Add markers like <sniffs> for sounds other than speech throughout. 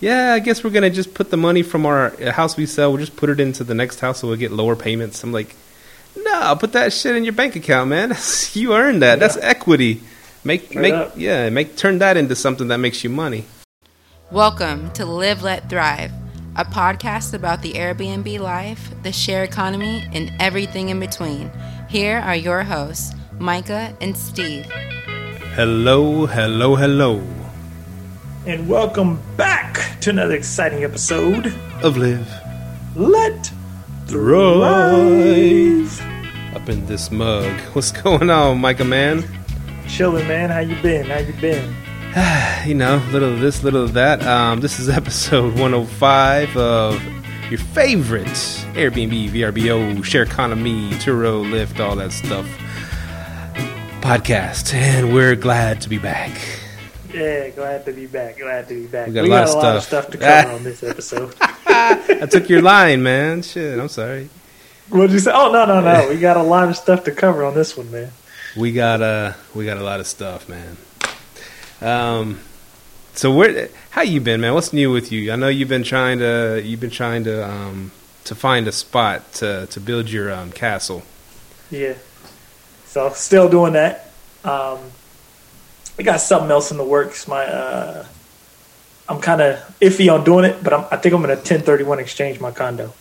yeah, I guess we're gonna just put the money from our uh, house we sell, we'll just put it into the next house so we'll get lower payments. I'm like, no, put that shit in your bank account, man. <laughs> you earned that. Yeah. That's equity. Make Straight make up. yeah, make turn that into something that makes you money. Welcome to Live Let Thrive, a podcast about the Airbnb life, the share economy, and everything in between. Here are your hosts, Myka and Steve. Hello, hello, hello and welcome back to another exciting episode of Live Let Thrive. Up in this mug. <laughs> What's going on, Myka man? Chilling, man. How you been? How you been? <sighs> you know, little of this, little of that. Um, this is <laughs> episode 105 of your favorite Airbnb, VRBO, share economy, Turo, Lyft, all that stuff podcast. And we're glad to be back. Yeah, glad to be back. Glad to be back. We got, we a, lot, got a lot, of stuff to cover on this <laughs> episode. I took your line, man. Shit, I'm sorry. What'd you say? Oh no, no, no. We got a lot of stuff to cover on this one, man. We got uh we got a lot of stuff, man. Um so where how you been, man? What's new with you? I know you've been trying to you've been trying to um to find a spot to to build your um castle. Yeah. So still doing that. Um we got something else in the works. My uh, I'm kind of iffy on doing it, but I'm, i think I'm going to 1031 exchange my condo.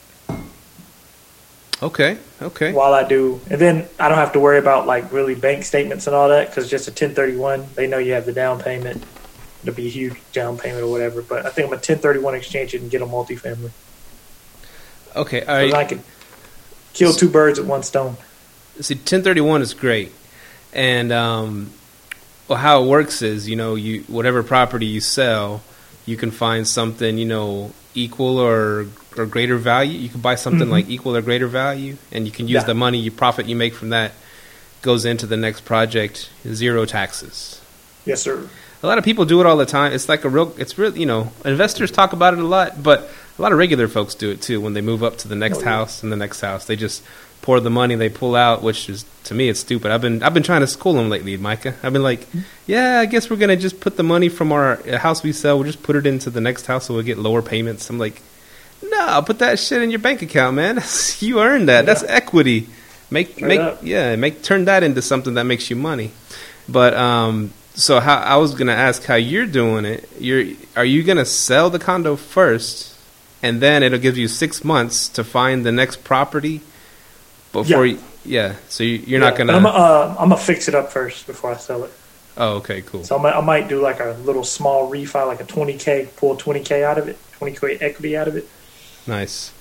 Okay. Okay. While I do, and then I don't have to worry about like really bank statements and all that because just a 1031, they know you have the down payment. It'll be a huge down payment or whatever. But I think I'm a 1031 exchange it and get a multifamily. Okay. All right. So I can kill two birds with one stone. See, 1031 is great, and um, well, how it works is, you know, you whatever property you sell, you can find something, you know, equal or or greater value. You can buy something mm-hmm. like equal or greater value, and you can use yeah. the money, you profit you make from that, goes into the next project, zero taxes. Yes, sir. A lot of people do it all the time. It's like a real. It's real. You know, investors talk about it a lot, but a lot of regular folks do it too. When they move up to the next oh, yeah. house and the next house, they just pour the money they pull out, which is to me it's stupid. I've been I've been trying to school them lately, Myka. I've been like, yeah, I guess we're gonna just put the money from our house we sell, we'll just put it into the next house, so we'll get lower payments. I'm like, no, put that shit in your bank account, man. <laughs> you earned that. Yeah. That's equity. Make make up. yeah, make turn that into something that makes you money. But um, so how I was gonna ask how you're doing it. You're are you gonna sell the condo first, and then it'll give you six months to find the next property before yeah. You, yeah so you, are yeah, not gonna I'm, uh, I'm gonna fix it up first before I sell it. Oh okay cool. So I might, I might do like a little small refi like a 20k pull 20k out of it 20k equity out of it. Nice.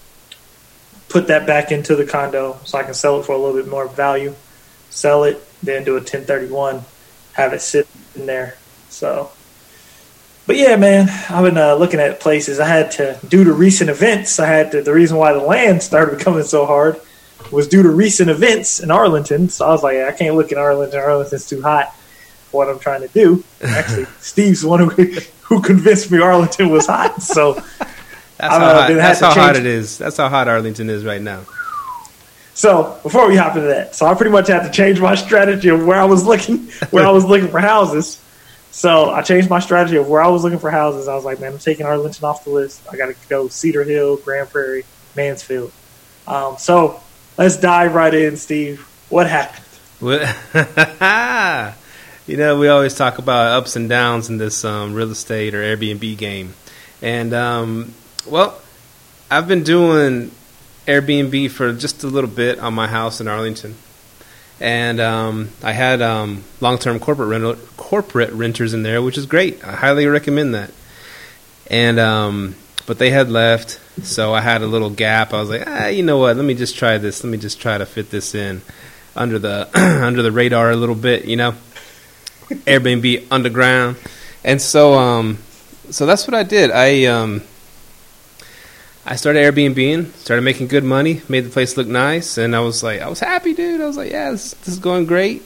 Put that back into the condo so I can sell it for a little bit more value. Sell it then do a 1031 have it sit in there. So but yeah, man, I've been uh, looking at places. I had to, due to recent events, I had to, the reason why the land started <laughs> becoming so hard was due to recent events in Arlington. So I was like, I can't look in Arlington. Arlington's too hot for what I'm trying to do. <laughs> Actually, Steve's the one who, who convinced me Arlington was hot. So that's how, hot, that's how hot it is. That's how hot Arlington is right now. So before we hop into that, so I pretty much had to change my strategy of where I was looking, where I was <laughs> looking for houses. So I changed my strategy of where I was looking for houses. I was like, man, I'm taking Arlington off the list. I got to go Cedar Hill, Grand Prairie, Mansfield. Um, so let's dive right in, Steve. What happened? <laughs> you know, we always talk about ups and downs in this um, real estate or Airbnb game, and um, well, I've been doing Airbnb for just a little bit on my house in Arlington, and um, I had um, long-term corporate rental, corporate renters in there, which is great. I highly recommend that. And um, but they had left, so I had a little gap. I was like, ah, you know what? Let me just try this. Let me just try to fit this in under the <clears throat> under the radar a little bit, you know. Airbnb underground, and so um, so that's what I did. I um, I started Airbnb, started making good money, made the place look nice, and I was like, I was happy, dude. I was like, yeah, this, this is going great.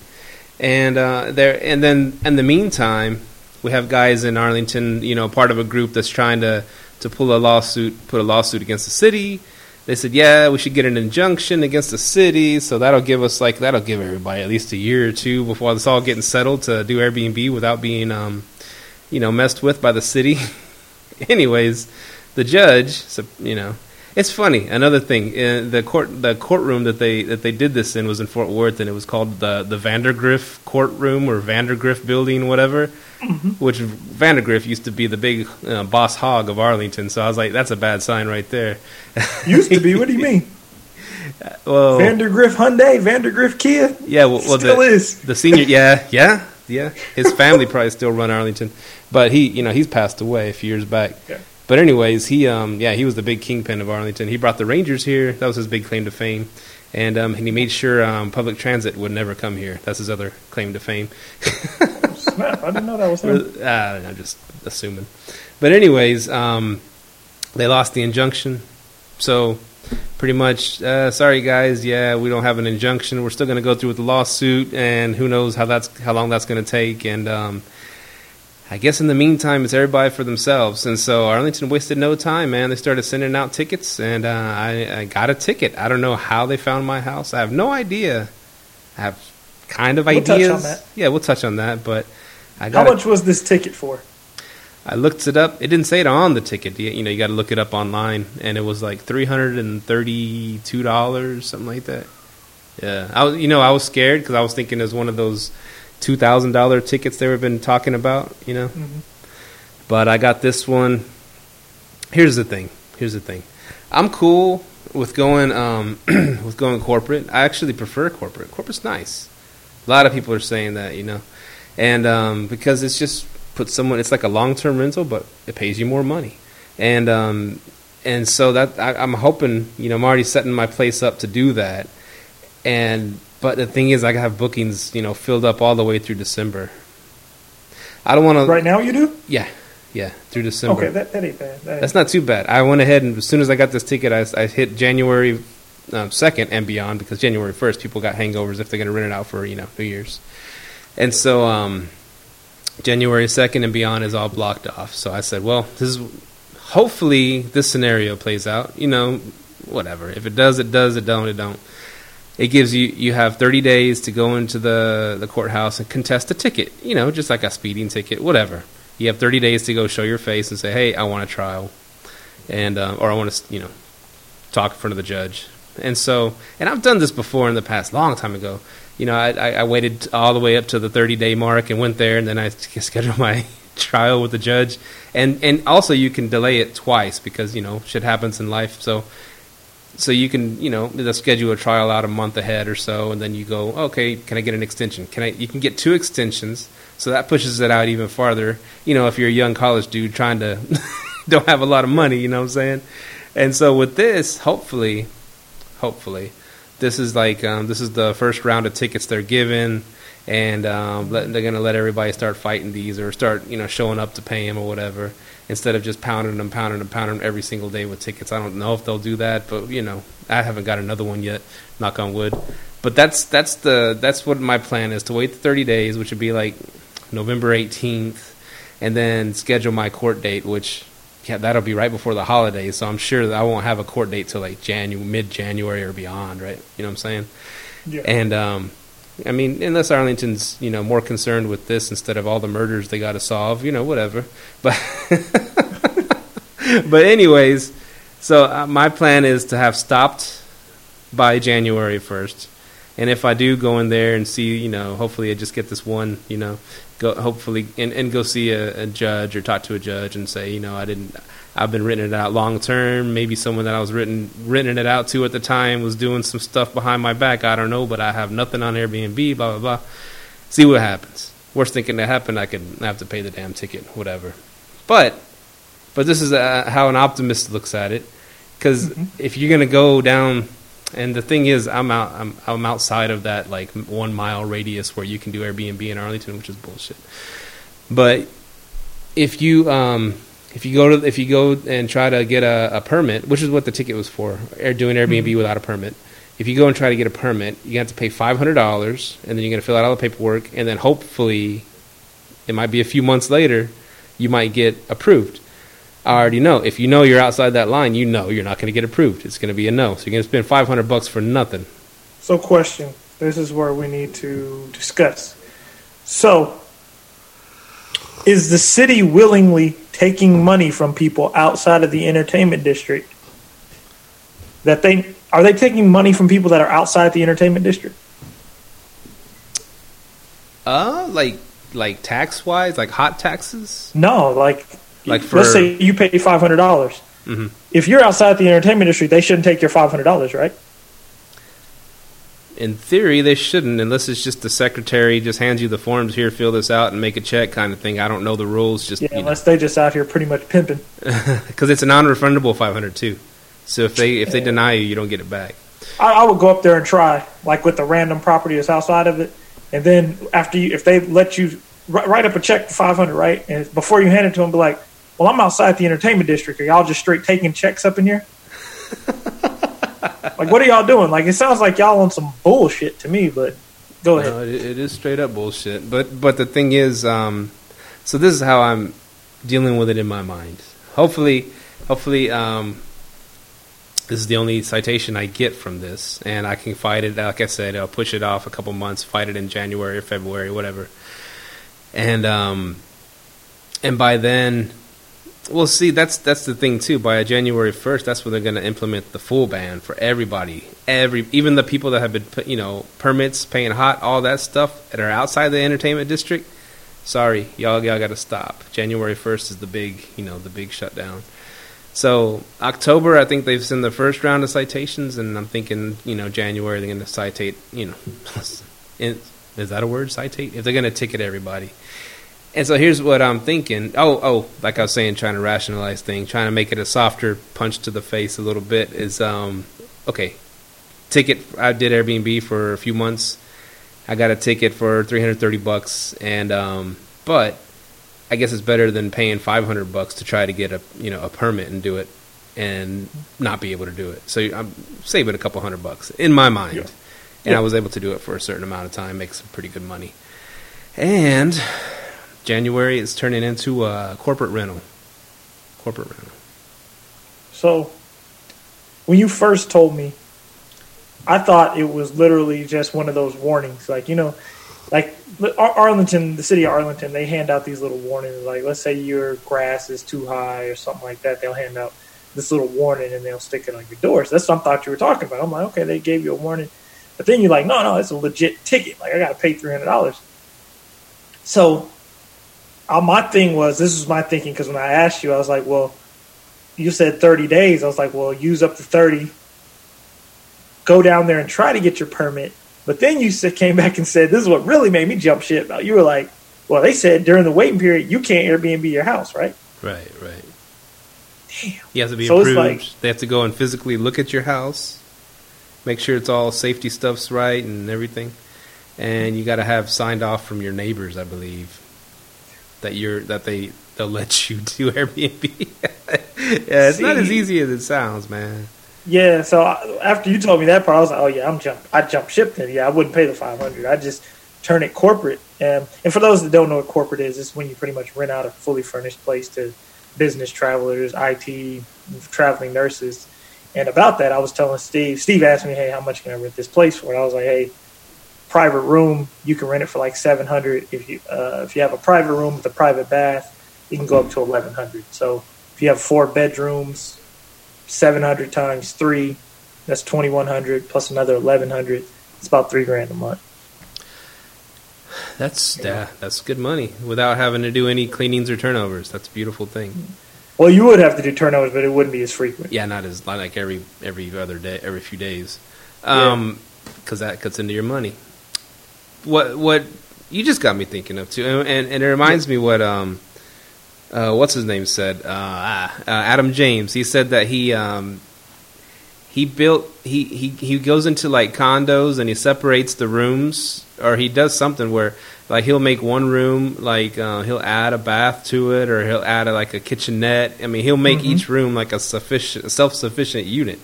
And uh, there, and then in the meantime, we have guys in Arlington, you know, part of a group that's trying to to pull a lawsuit, put a lawsuit against the city. They said, yeah, we should get an injunction against the city, so that'll give us like that'll give everybody at least a year or two before this all getting settled to do Airbnb without being, um, you know, messed with by the city. <laughs> anyways, the judge, you know, it's funny. Another thing, uh, the court, the courtroom that they that they did this in was in Fort Worth, and it was called the the Vandergriff courtroom or Vandergriff building, whatever. Which Vandergriff used to be the big uh, boss hog of Arlington. So I was like, that's a bad sign right there. <laughs> Used to be. What do you mean? <laughs> well, Vandergriff Hyundai, Vandergriff Kia. yeah, well, well Still the, is. the senior, yeah, yeah, yeah. His family probably still run Arlington, but he, you know, he's passed away a few years back. Okay. But anyways, he, um, yeah, he was the big kingpin of Arlington. He brought the Rangers here. That was his big claim to fame. And, um, and he made sure um, public transit would never come here. That's his other claim to fame. <laughs> Snap! I didn't know that was him. Uh, I'm just assuming. But anyways, um, they lost the injunction. So pretty much, uh, sorry guys, yeah, we don't have an injunction. We're still going to go through with the lawsuit, and who knows how that's how long that's going to take. And um, I guess in the meantime, it's everybody for themselves. And so Arlington wasted no time, man. They started sending out tickets, and uh, I, I got a ticket. I don't know how they found my house. I have no idea. I have kind of We'll touch ideas. on that. Yeah, we'll touch on that. But I How got a- much was this ticket for? I looked it up. It didn't say it on the ticket. You you know, you got to look it up online, and it was like three hundred and thirty-two dollars, something like that. Yeah, I was, you know, I was scared because I was thinking it was one of those two thousand dollar tickets they were been talking about. You know, Mhm. but I got this one. Here's the thing. Here's the thing. I'm cool with going um, <clears throat> with going corporate. I actually prefer corporate. Corporate's nice. A lot of people are saying that, you know, and um, because it's just put someone. It's like a long term rental, but it pays you more money, and um, and so that I, I'm hoping, you know, I'm already setting my place up to do that, and but the thing is, I have bookings, you know, filled up all the way through December. I don't want to. Right now, you do? Yeah, yeah, through December. Okay, that, that ain't bad. That ain't That's not too bad. I went ahead and as soon as I got this ticket, I, I hit January um, second and beyond because January first people got hangovers if they're going to rent it out for you know New Year's, and so um, January second and beyond is all blocked off. So I said, well, this is hopefully this scenario plays out. You know, whatever. If it does, it does. It don't, it don't. It gives you you have 30 days to go into the the courthouse and contest a ticket. You know, just like a speeding ticket, whatever. You have 30 days to go show your face and say, "Hey, I want a trial," and uh, or I want to, you know, talk in front of the judge. And so, and I've done this before in the past, long time ago. You know, I, I, I waited all the way up to the 30 day mark and went there, and then I <laughs> scheduled my <laughs> trial with the judge. And and also you can delay it twice because you know shit happens in life. So so you can you know they'll schedule a trial out a month ahead or so, and then you go, okay, can I get an extension? Can I? You can get two extensions, so that pushes it out even farther. You know, if you're a young college dude trying to <laughs> don't have a lot of money, you know what I'm saying? And so with this, hopefully, hopefully, this is like um, this is the first round of tickets they're given, and um, let, they're gonna let everybody start fighting these or start you know showing up to pay him or whatever instead of just pounding them, pounding them, pounding them every single day with tickets. I don't know if they'll do that, but you know, I haven't got another one yet. Knock on wood. But that's that's the that's what my plan is to wait the 30 days, which would be like November 18th, and then schedule my court date, which yeah, that'll be right before the holidays. So I'm sure that I won't have a court date till like Janu mid January or beyond, right? You know what I'm saying? Yeah. And um, I mean, unless Arlington's you know more concerned with this instead of all the murders they got to solve, you know, whatever. <laughs> But but anyways, so uh, my plan is to have stopped by January first, and if I do go in there and see, you know, hopefully I just get this one, you know, go hopefully and, and go see a, a judge or talk to a judge and say, you know, I didn't. I've been renting it out long term. Maybe someone that I was written renting it out to at the time was doing some stuff behind my back. I don't know, but I have nothing on Airbnb. Blah blah blah. See what happens. Worst thing that happen. I could have to pay the damn ticket, whatever. But but this is uh, how an optimist looks at it. Because if you're gonna go down, and the thing is, I'm out. I'm, I'm outside of that like one mile radius where you can do Airbnb in Arlington, which is bullshit. But if you um, if you go to if you go and try to get a, a permit, which is what the ticket was for, doing Airbnb mm-hmm. without a permit. If you go and try to get a permit, you have to pay five hundred dollars, and then you're gonna fill out all the paperwork, and then hopefully, it might be a few months later, you might get approved. I already know. If you know you're outside that line, you know you're not going to get approved. It's going to be a no. So you're going to spend 500 bucks for nothing. So, question. This is where we need to discuss. So, is the city willingly taking money from people outside of the entertainment district? That they are they taking money from people that are outside the entertainment district? Uh, like like tax wise, like hot taxes. No, like Like for- let's say you pay five hundred dollars. Mhm. If you're outside the entertainment district, they shouldn't take your five hundred dollars, right? In theory, they shouldn't, unless it's just the secretary just hands you the forms here, fill this out, and make a check kind of thing. I don't know the rules, just Yeah, you know, unless they just out here pretty much pimping. <laughs> because it's a non-refundable 500 too. So if they if they Yeah. deny you, you don't get it back. I, I would go up there and try, like with the random property that's outside of it, and then after you, if they let you wri- write up a check for five hundred, right, and before you hand it to them, be like, "Well, I'm outside the entertainment district. Are y'all just straight taking checks up in here?" <laughs> like, what are y'all doing? Like, it sounds like y'all on some bullshit to me. But go ahead. No, it, it is straight up bullshit. But but the thing is, um, so this is how I'm dealing with it in my mind. Hopefully, hopefully, um, this is the only citation I get from this, and I can fight it. Like I said, I'll push it off a couple months, fight it in January or February, whatever. And um, and by then, well, see, that's that's the thing too. By January first, that's when they're going to implement the full ban for everybody. Every even the people that have been, you know, permits, paying hot, all that stuff that are outside the entertainment district. Sorry, y'all, y'all got to stop. January first is the big, you know, the big shutdown. So October, I think they've sent the first round of citations, and I'm thinking, you know, January they're going to citate, you know, in, <laughs> is that a word? Citate? If they're going to ticket everybody. And so here's what I'm thinking. Oh, oh, like I was saying, trying to rationalize things, trying to make it a softer punch to the face a little bit is um, okay. Ticket. I did Airbnb for a few months. I got a ticket for 330 bucks, and um, but I guess it's better than paying 500 bucks to try to get a you know a permit and do it and not be able to do it. So I'm saving a couple hundred bucks in my mind, Yeah. and Yeah. I was able to do it for a certain amount of time, make some pretty good money, and January is turning into a corporate rental. Corporate rental. So, when you first told me, I thought it was literally just one of those warnings. Like, you know, like Arlington, the city of Arlington, they hand out these little warnings. Like, let's say your grass is too high or something like that. They'll hand out this little warning and they'll stick it on your doors. That's what I thought you were talking about. I'm like, okay, they gave you a warning. But then you're like, no, no, it's a legit ticket. Like, I got to pay $300. So, uh, my thing was, this was my thinking because when I asked you, I was like, well, you said 30 days. I was like, well, use up to 30. Go down there and try to get your permit. But then you said, came back and said, this is what really made me jump shit about. You were like, well, they said during the waiting period, you can't Airbnb your house, right? Right, right. Damn. You have to be So approved. like- they have to go and physically look at your house, make sure it's all safety stuff's right and everything, and you got to have signed off from your neighbors, I believe, that you're that they they'll let you <laughs> do Airbnb. <laughs> yeah, it's not as easy as it sounds, man. Yeah. So I, after you told me that part, I was like, oh yeah, I'm jump. I jump ship then. Yeah, I wouldn't pay the 500. I just turn it corporate. Um, and for those that don't know what corporate is, it's when you pretty much rent out a fully furnished place to business travelers, IT, traveling nurses. And about that, I was telling Steve. Steve asked me, "Hey, how much can I rent this place for?" And I was like, "Hey, private room, you can rent it for like 700. If you uh, if you have a private room with a private bath, you can go up to 1100. So if you have four bedrooms, 700 times three, that's 2100 plus another 1100. It's about three grand a month. That's Yeah. yeah, that's good money without having to do any cleanings or turnovers. That's a beautiful thing. Well, you would have to do turnovers, but it wouldn't be as frequent. Yeah, not as like every every other day, every few days, um, because that cuts into your money. What what you just got me thinking of too, and and, and it reminds me what um, uh, what's his name said, uh, ah, uh, Adam James. He said that he um, he built he, he he goes into like condos and he separates the rooms, or he does something where like he'll make one room like uh, he'll add a bath to it, or he'll add a, like a kitchenette. I mean, he'll make Mhm. each room like a sufficient self sufficient unit,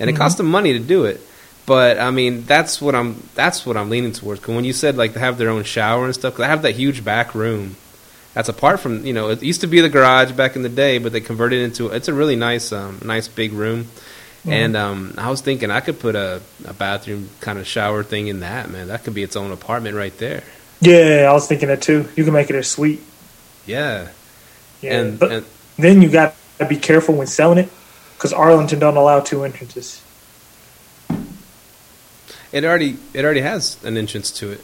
and it Mhm. costs him money to do it. But I mean, that's what I'm that's what I'm leaning towards. Cause when you said like they have their own shower and stuff, 'cause I have that huge back room. That's apart from you know it used to be the garage back in the day, but they converted it into it's a really nice um, nice big room. Mhm. And um, I was thinking I could put a, a bathroom kind of shower thing in that man. That could be its own apartment right there. Yeah, I was thinking that too. You can make it a suite. Yeah. Yeah, and, but and then you got to be careful when selling it because Arlington don't allow two entrances. It already it already has an entrance to it.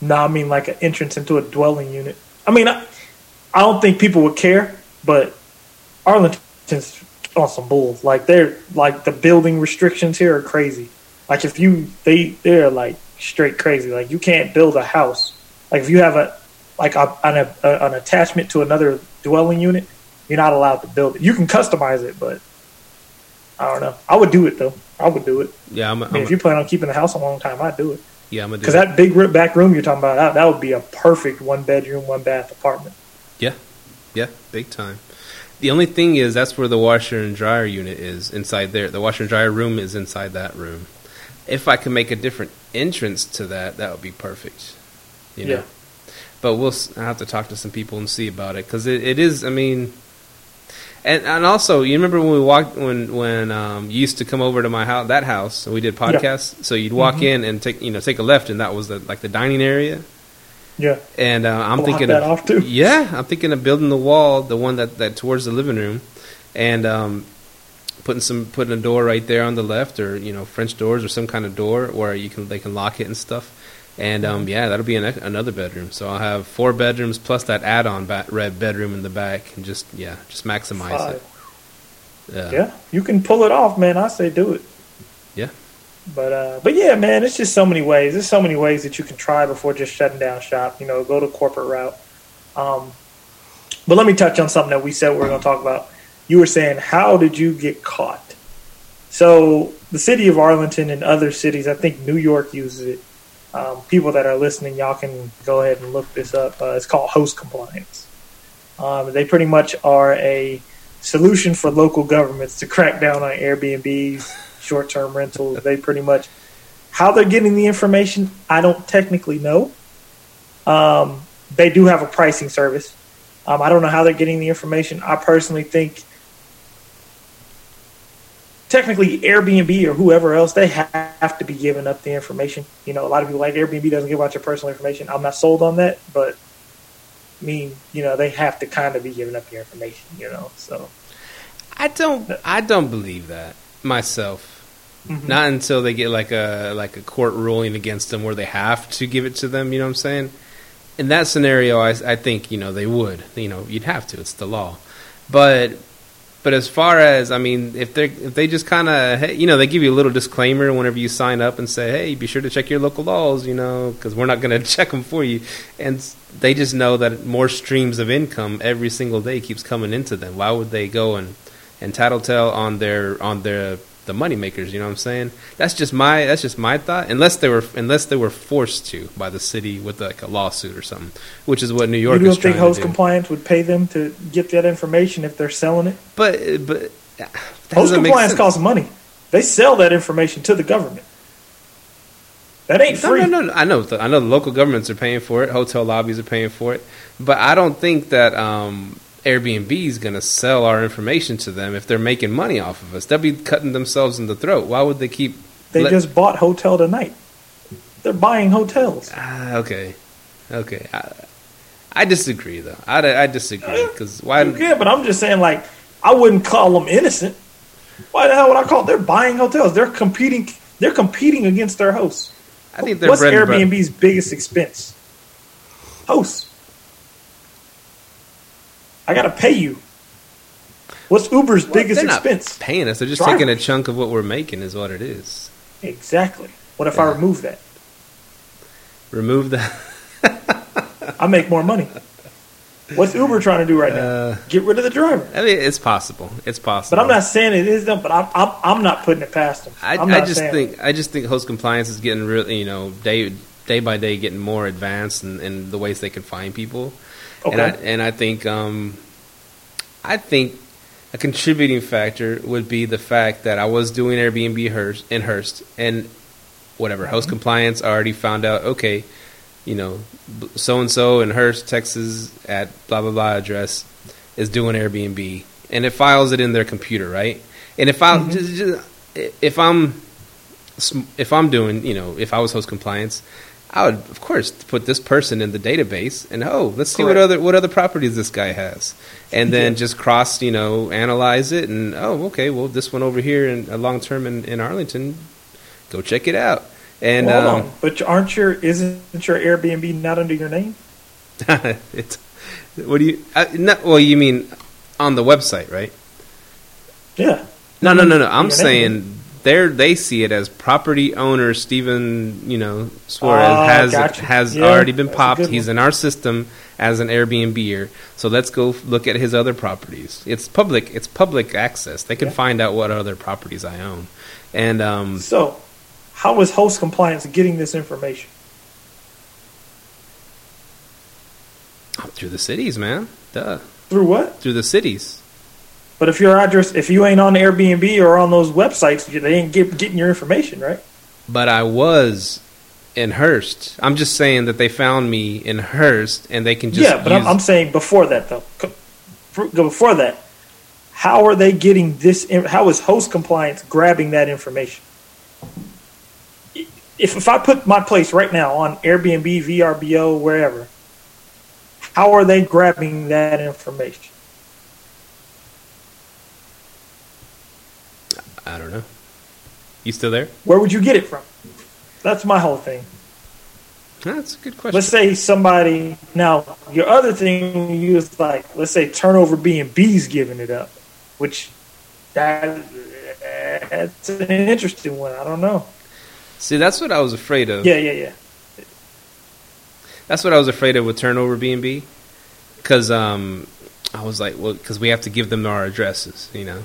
No, I mean like an entrance into a dwelling unit. I mean, I, I don't think people would care, but Arlington's on some bull. Like they're like the building restrictions here are crazy. Like if you they they're like straight crazy. Like you can't build a house. Like if you have a like a, an, a, an attachment to another dwelling unit, you're not allowed to build it. You can customize it, but I don't know. I would do it though. I would do it. Yeah, I'm. a- I mean, I'm if you plan on keeping the house a long time, I'd do it. yeah, I'm gonna Because that. that big back room you're talking about, that, that would be a perfect one bedroom, one bath apartment. Yeah, yeah, big time. The only thing is that's where the washer and dryer unit is inside there. The washer and dryer room is inside that room. If I can make a different entrance to that, that would be perfect. You know. Yeah. But we'll. I have to talk to some people and see about it because it, it is. I mean, and and also you remember when we walked when when um, you used to come over to my house that house and we did podcasts. So you'd walk Mhm. in and take you know take a left and that was the like the dining area. Yeah. And uh, I'm Block thinking that of, off, too. <laughs> Yeah, I'm thinking of building the wall, the one that, that towards the living room, and um, putting some putting a door right there on the left, or you know French doors or some kind of door where you can they can lock it and stuff. And um, yeah, that'll be an, another bedroom. So I'll have four bedrooms plus that add-on ba- red bedroom in the back, and just yeah, just maximize Five. it. Yeah. Yeah. You can pull it off, man. I say do it. Yeah. But uh, but yeah, man, it's just so many ways. There's so many ways that you can try before just shutting down shop. You know, go to corporate route. Um, but let me touch on something that we said we're going to talk about. You were saying, how did you get caught? So the city of Arlington and other cities, I think New York uses it. Um, people that are listening, y'all can go ahead and look this up. Uh, it's called host compliance. Um, they pretty much are a solution for local governments to crack down on Airbnbs, <laughs> short term rentals. They pretty much how they're getting the information. I don't technically know. Um, they do have a pricing service. Um, I don't know how they're getting the information. I personally think technically Airbnb or whoever else they have to be giving up the information. You know, a lot of people like Airbnb doesn't give out your personal information. I'm not sold on that, but I mean, you know, they have to kind of be giving up your information. You know, so I don't. I don't believe that myself. Mhm. Not until they get like a like a court ruling against them where they have to give it to them. You know what I'm saying? In that scenario, I, I think you know they would. You know, you'd have to. It's the law. But but as far as I mean, if they if they just kind of hey, you know they give you a little disclaimer whenever you sign up and say hey, be sure to check your local laws. You know, because we're not going <laughs> to check them for you. And they just know that more streams of income every single day keeps coming into them. Why would they go and and tattletale on their on their the money makers. You know what I'm saying? That's just my that's just my thought. Unless they were unless they were forced to by the city with like a lawsuit or something, which is what New York you don't think host do. compliance would pay them to get that information if they're selling it? but but Host compliance costs money. They sell that information to the government. That ain't No, free. no, no, no. I know. The, I know the local governments are paying for it. Hotel lobbies are paying for it. But I don't think that um, Airbnb is going to sell our information to them if they're making money off of us. They'll be cutting themselves in the throat. Why would they keep? They let- just bought Hotel Tonight. They're buying hotels. Ah, okay, okay. I, I disagree though. I, I disagree because why? You can, but I'm just saying, like, I wouldn't call them innocent. Why the hell would I call? They're buying hotels. They're competing. They're competing against their hosts. I think they're What's bread and butter. Airbnb's biggest expense? Hosts. I gotta pay you. What's Uber's Well, biggest they're not expense? paying us. They're just Drivers. taking a chunk of what we're making. Is what it is. Exactly. What if I remove that? Remove the. <laughs> I make more money. What's Uber trying to do right now? Uh, Get rid of the driver. I mean, it's possible. It's possible. But I'm not saying it is them. But I'm I'm, I'm not putting it past them. I, I just think I just think host compliance is getting really you know day day by day getting more advanced in, in the ways they can find people, and I and I think um, I think a contributing factor would be the fact that I was doing Airbnb Hurst in Hurst and whatever host Mm-hmm. compliance I already found out okay, you know so and so in Hurst Texas at blah blah blah address is doing Airbnb. And it files it in their computer right? And if I just, just, if I'm if I'm doing you know if I was host compliance I would, of course, put this person in the database, and oh, let's see what other what other properties this guy has, and then Yeah. just cross, you know, analyze it, and oh, okay, well, this one over here in a long term in, in Arlington, go check it out. And Well, um. But aren't your isn't your Airbnb not under your name? <laughs> it's what do you? Uh, not, well, you mean on the website, right? Yeah. No, no, no, no. I'm saying they they see it as property owner Stephen, you know, Suarez Ah, has gotcha. has Yeah, already been popped. He's in our system as an Airbnber. So let's go look at his other properties. It's public. It's public access. They can Yeah. find out what other properties I own. And um, So, how is host compliance getting this information? through the cities, man. Duh. Through what? Through the cities. But if your address, if you ain't on Airbnb or on those websites, they ain't get, getting your information, right? But I was in Hurst. I'm just saying that they found me in Hurst, and they can just yeah, but I'm, I'm saying before that though. Before that, how are they getting this? How is host compliance grabbing that information? If if I put my place right now on Airbnb, VRBO, wherever, how are they grabbing that information? I don't know. You still there? Where would you get it from? That's my whole thing. That's a good question. Let's say somebody now your other thing you was like let's say turnover B&B's giving it up, which that that's an interesting one. I don't know. See, that's what I was afraid of. Yeah, yeah, yeah. That's what I was afraid of with turnover B&B. Because um, I was like, well, because we have to give them our addresses, you know,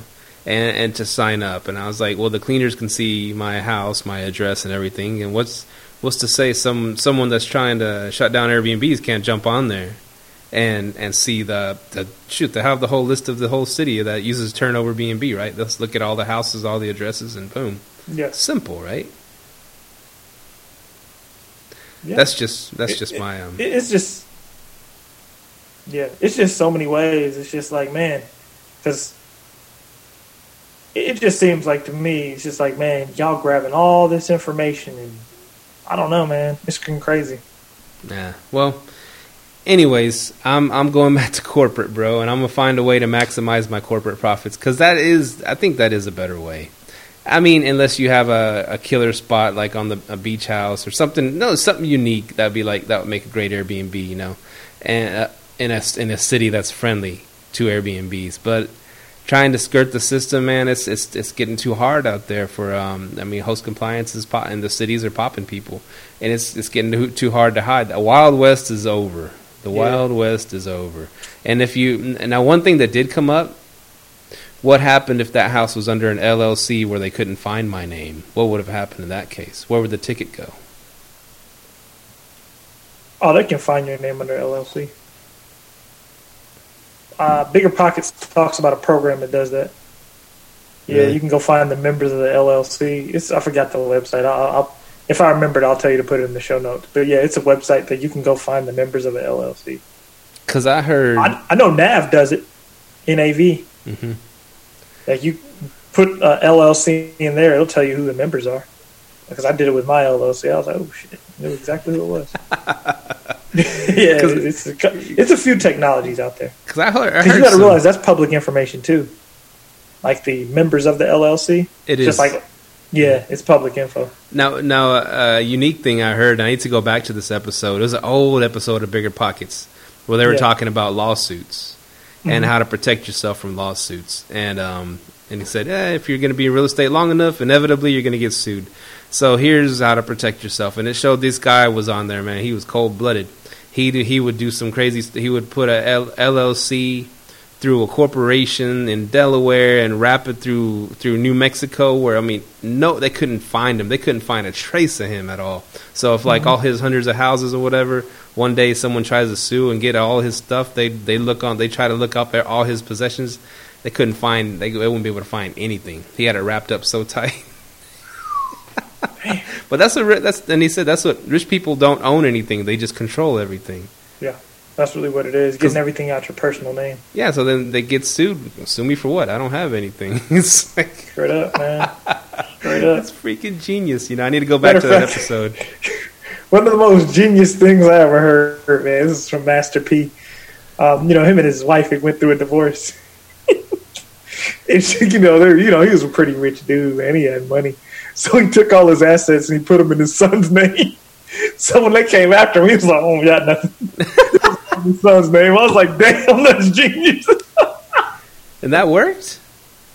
and, and to sign up. And I was like, well, the cleaners can see my house, my address, and everything. And what's what's to say some someone that's trying to shut down Airbnbs can't jump on there and and see the, the shoot they have the whole list of the whole city that uses turnover B&B, right? Let's look at all the houses, all the addresses, and boom, Yes. simple, right? Yeah. That's just that's It- just it- my um. It's just yeah, it's just so many ways. It's just like man, because it just seems like to me, it's just like man, y'all grabbing all this information and I don't know, man, it's getting crazy. Yeah. Well, anyways, I'm I'm going <laughs> back to corporate, bro, and I'm gonna find a way to maximize my corporate profits because that is, I think that is a better way. I mean, unless you have a, a killer spot like on the a beach house or something, no, something unique that'd be like that would make a great Airbnb, you know, and uh, in a in a city that's friendly to Airbnbs, but. Trying to skirt the system, man, it's it's it's getting too hard out there for. Um, I mean, host compliance is pop, and the cities are popping people and it's it's getting too, too hard to hide. The Wild West is over. The Yeah. Wild West is over. And if you now one thing that did come up, what happened if that house was under an LLC where they couldn't find my name? What would have happened in that case? Where would the ticket go? Oh, they can find your name under LLC. Uh, Bigger Pockets talks about a program that does that. Yeah, you can go find the members of the LLC. It's I forgot the website. I'll, I'll if I remember it, I'll tell you to put it in the show notes. But yeah, it's a website that you can go find the members of the LLC. Because I heard. I, I know Nav does it. NAV. Mhm. Like you put uh, LLC in there, it'll tell you who the members are. Because I did it with my LLC, I was like, oh shit, I knew exactly who it was. <laughs> <laughs> yeah, 'Cause- it's a, it's a few technologies out there. Because I heard. I heard you got to realize that's public information too. Like the members of the LLC, It just is. like yeah, it's public info. Now, now, a unique thing I heard. I need to go back to this episode. It was an old episode of Bigger Pockets where they were Yeah. talking about lawsuits and Mhm. how to protect yourself from lawsuits. And um, and he said, eh, if you're going to be in real estate long enough, inevitably you're going to get sued. So here's how to protect yourself. And it showed this guy was on there, man. He was cold blooded. He he would do some crazy. St- he would put a L- LLC through a corporation in Delaware and wrap it through through New Mexico where I mean no they couldn't find him they couldn't find a trace of him at all so if like mm-hmm. all his hundreds of houses or whatever one day someone tries to sue and get all his stuff they they look on they try to look up at all his possessions they couldn't find they, they wouldn't be able to find anything he had it wrapped up so <laughs> tight but that's a that's and he said that's what rich people don't own anything they just control everything Yeah, that's really what it is. Getting everything out your personal name. yeah so then they get sued sue me for what I don't have anything <laughs> it's like Straight up, man. Straight up. That's freaking genius. You know, I need to go back Matter to that fact- episode. <laughs> one of the most genius things I ever heard, man. This is from Master P. Um, you know, him and his wife had went through a divorce. <laughs> and she, you know, they you know, he was a pretty rich dude, and He had money. So he took all his assets and he put them in his son's <laughs> name. So when they came after me, he was like, "Oh, we got nothing." <laughs> his son's name. I was like, "Damn, that's genius." <laughs> and that worked.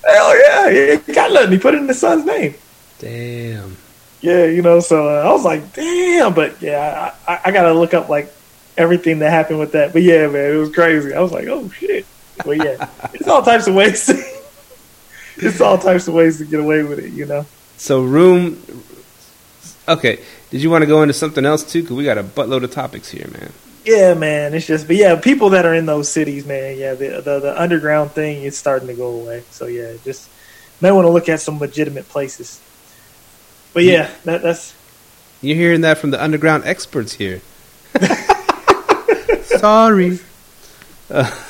Hell yeah, he got nothing. He put it in his son's name. Damn. Yeah, you know. So uh, I was like, "Damn," but yeah, I, I got to look up like everything that happened with that. But yeah, man, it was crazy. I was like, "Oh shit." But yeah, it's all types of ways. To, it's all types of ways to get away with it, you know. So room. Okay, did you want to go into something else too? Because we got a buttload of topics here, man. Yeah, man. It's just, but yeah, people that are in those cities, man. Yeah, the the, the underground thing is starting to go away. So yeah, just may want to look at some legitimate places. But yeah, that, that's. You're hearing that from the underground experts here. <laughs> Sorry. <laughs>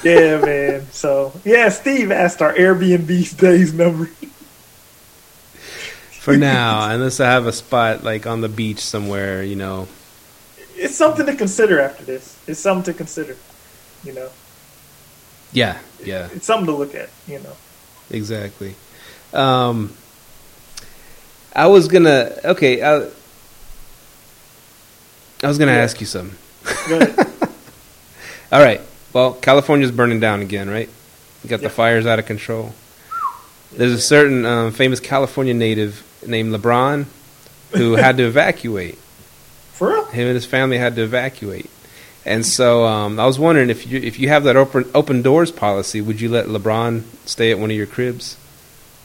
Yeah, man. So yeah, Steve asked our Airbnb days number. For now, unless I have a spot like on the beach somewhere, you know. It's something to consider after this. It's something to consider, you know. Yeah, yeah. It's something to look at, you know. Exactly. Um, I was gonna. Okay, I, I was gonna yeah. ask you something. <laughs> All right. Well, California's burning down again, right? You got the fires out of control. There's a certain um, famous California native named LeBron who <laughs> had to evacuate. For real? Him and his family had to evacuate. And so um, I was wondering if you if you have that open open doors policy, would you let LeBron stay at one of your cribs?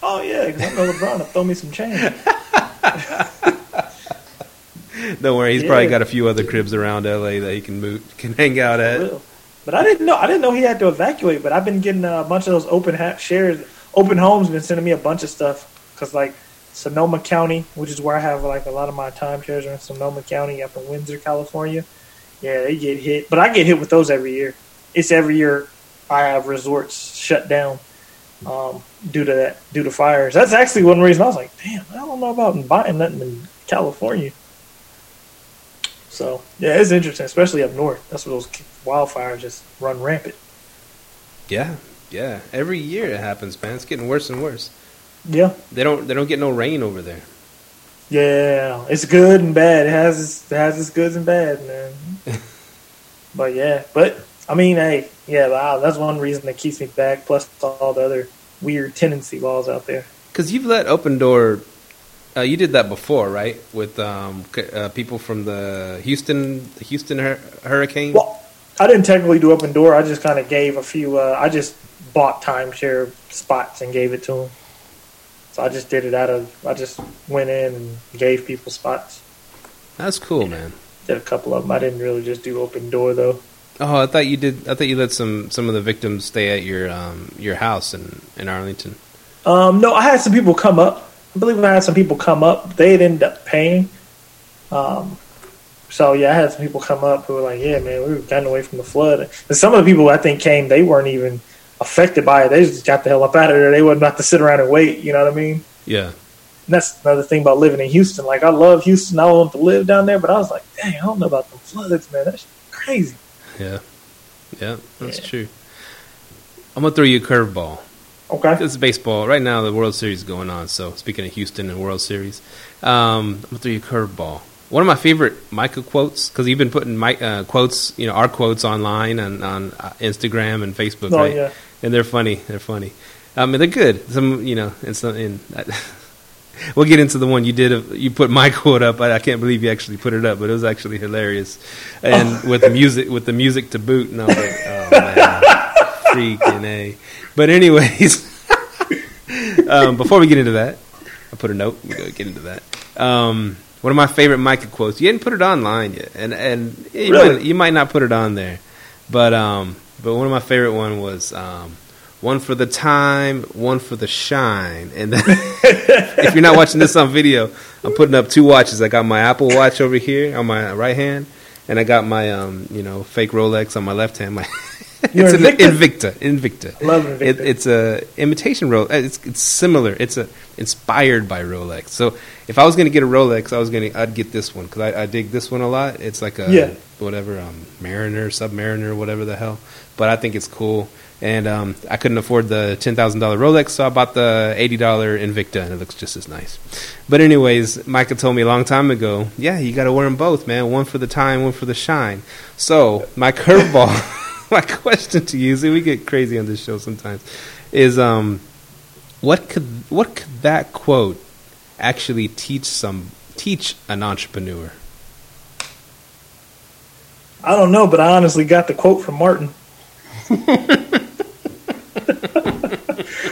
Oh yeah, because I know LeBron will throw me some change. <laughs> Don't worry, he's yeah. probably got a few other cribs around LA that he can move, can hang out at. But I didn't know. I didn't know he had to evacuate. But I've been getting a bunch of those open ha- shares. Open homes been sending me a bunch of stuff because like Sonoma County, which is where I have like a lot of my time shares are in Sonoma County up in Windsor, California. Yeah, they get hit, but I get hit with those every year. It's every year I have resorts shut down um, due to that, due to fires. That's actually one reason I was like, damn, I don't know about buying nothing in California. So yeah, it's interesting, especially up north. That's where those wildfires just run rampant. Yeah, yeah. Every year it happens, man. It's getting worse and worse. Yeah. They don't they don't get no rain over there. Yeah, it's good and bad. It has its, it has its goods and bad, man. <laughs> but yeah, but I mean, hey, yeah, wow, that's one reason that keeps me back. Plus all the other weird tenancy laws out there. Because you've let Open Door, uh, you did that before, right? With um, uh, people from the Houston, Houston hur- hurricane. Well, I didn't technically do Open Door. I just kind of gave a few. Uh, I just bought timeshare spots and gave it to them. So I just did it out of. I just went in and gave people spots. That's cool, man. Did a couple of them. I didn't really just do Open Door though. Oh, I thought you did. I thought you let some some of the victims stay at your um, your house in in Arlington. Um, no, I had some people come up. I believe I had some people come up. They'd end up paying. Um, so yeah, I had some people come up who were like, "Yeah, man, we were gotten away from the flood." And some of the people I think came, they weren't even affected by it. They just got the hell up out of there. They wouldn't have to sit around and wait. You know what I mean? Yeah. And that's another thing about living in Houston. Like I love Houston. I want to live down there, but I was like, dang, I don't know about the floods, man. That's crazy. Yeah. Yeah, that's yeah. true. I'm gonna throw you a curveball. Okay. This is baseball. Right now, the World Series is going on. So, speaking of Houston and World Series, um, I'm gonna throw you a curveball. One of my favorite Myka quotes because you've been putting my, uh, quotes, you know, our quotes online and on uh, Instagram and Facebook, oh, right? Yeah. And they're funny. They're funny. I mean, they're good. Some, you know, and some. In, <laughs> we'll get into the one you did. You put my <laughs> quote up. I, I, can't believe you actually put it up, but it was actually hilarious, and oh. with the music, with the music to boot. And I was like, <laughs> oh man, freaking a. But anyways, um, before we get into that, I put a note. We go get into that. Um, one of my favorite Myka quotes. You didn't put it online yet, and and you, really? might, you might not put it on there, but um, but one of my favorite one was um, one for the time, one for the shine. And <laughs> if you're not watching this on video, I'm putting up two watches. I got my Apple Watch over here on my right hand, and I got my um, you know fake Rolex on my left hand. My <laughs> it's an Invicta? Invicta. Love Invicta. It, it's a imitation Rolex. It's it's similar. It's a inspired by Rolex. So if I was gonna get a Rolex, I was gonna I'd get this one because I, I dig this one a lot. It's like a Yeah. whatever um, Mariner, Submariner, whatever the hell. But I think it's cool. And um, I couldn't afford the ten thousand dollar Rolex, so I bought the eighty dollar Invicta, and it looks just as nice. But anyways, Myka told me a long time ago, yeah, you got to wear them both, man. One for the time, one for the shine. So my curveball, <laughs> <laughs> my question to you, see, we get crazy on this show sometimes, is um, what could what could that quote actually teach some teach an entrepreneur? I don't know, but I honestly got the quote from Martin. <laughs>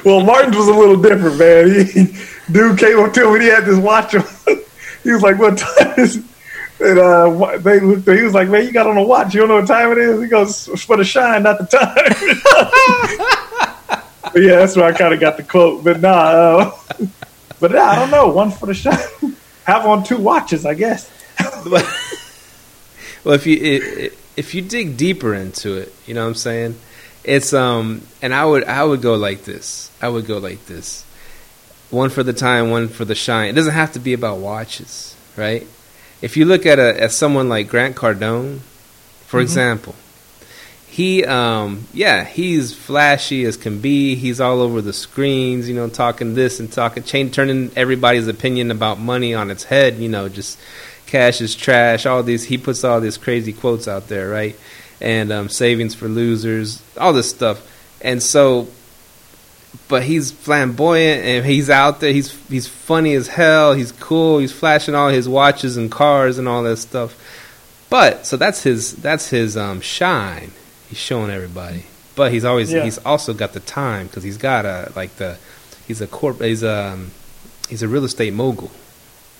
well, Martin's was a little different, man. He, dude came up to him and he had this watch on. <laughs> he was like, "What time is?" it?" And uh, they looked. He was like, "Man, you got on a watch. You don't know what time it is." He goes, for the shine, not the time." <laughs> but yeah, that's where I kind of got the quote. But nah, uh, <laughs> but nah, I don't know. One for the shine. <laughs> Have on two watches, I guess. well, if you if you dig deeper into it, you know what I'm saying. It's um, and I would I would go like this. I would go like this. One for the time, one for the shine. It doesn't have to be about watches, right? If you look at a at someone like Grant Cardone, for Mhm. example, he um yeah he's flashy as can be. He's all over the screens, you know, talking this and talking, chain turning everybody's opinion about money on its head. You know, just cash is trash. All these he puts all these crazy quotes out there, right? And um, savings for losers, all this stuff. And so, but he's flamboyant and he's out there. He's he's funny as hell. He's cool. He's flashing all his watches and cars and all that stuff. But so that's his that's his um, shine. He's showing everybody. But he's always Yeah. he's also got the time because he's got a like the he's a corp he's a um, he's a real estate mogul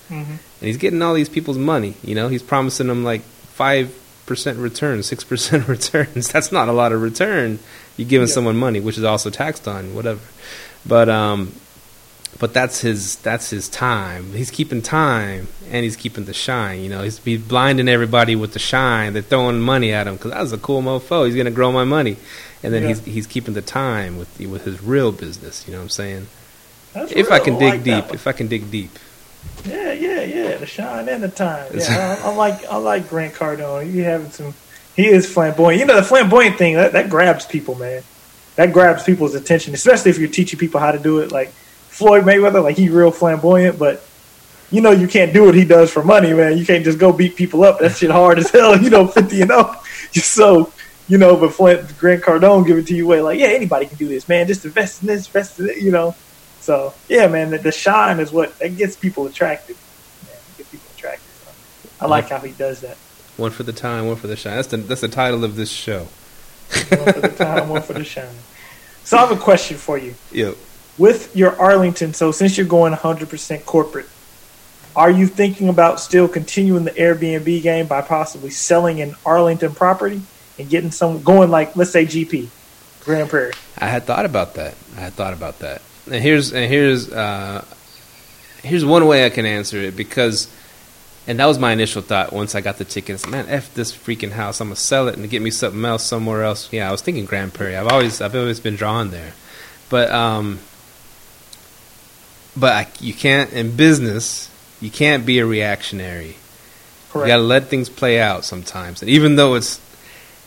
Mm-hmm. and he's getting all these people's money. You know, he's promising them like five percent returns, six percent <laughs> returns. That's not a lot of return. You're giving Yeah. someone money, which is also taxed on whatever. But um, but that's his that's his time. He's keeping time and he's keeping the shine. You know, he's, he's blinding everybody with the shine. They're throwing money at him because that was a cool mofo. He's gonna grow my money, and then Yeah. he's he's keeping the time with with his real business. You know what I'm saying? That's If I can dig like that deep, if I can dig deep. Yeah, yeah, yeah. The shine and the time. <laughs> Yeah, I, I like I like Grant Cardone. He having some. He is flamboyant. You know, the flamboyant thing that, that grabs people, man. That grabs people's attention, especially if you're teaching people how to do it. Like Floyd Mayweather, like he real flamboyant, but you know you can't do what he does for money, man. You can't just go beat people up. That shit hard as <laughs> hell. You know, fifty and up. <laughs> So you know, but Flint, Grant Cardone give it to you way like, yeah, anybody can do this, man. Just invest in this, invest in it. You know. So yeah, man, the, the shine is what that gets people attracted. Man, get people attracted. So, I like how he does that. One for the time, one for the shine. That's the that's the title of this show. One for the time, one for the <laughs> shine. So I have a question for you. Yep. With your Arlington, so since you're going 100% corporate, are you thinking about still continuing the Airbnb game by possibly selling an Arlington property and getting some going like let's say GP, Grand Prairie? I had thought about that. I had thought about that. And here's and here's uh, here's one way I can answer it because, and that was my initial thought once I got the tickets. Man, f this freaking house. I'm gonna sell it and get me something else somewhere else. Yeah, I was thinking Grand Prairie. I've always I've always been drawn there, but um, but I, you can't in business. You can't be a reactionary. Correct. You got to let things play out sometimes. And even though it's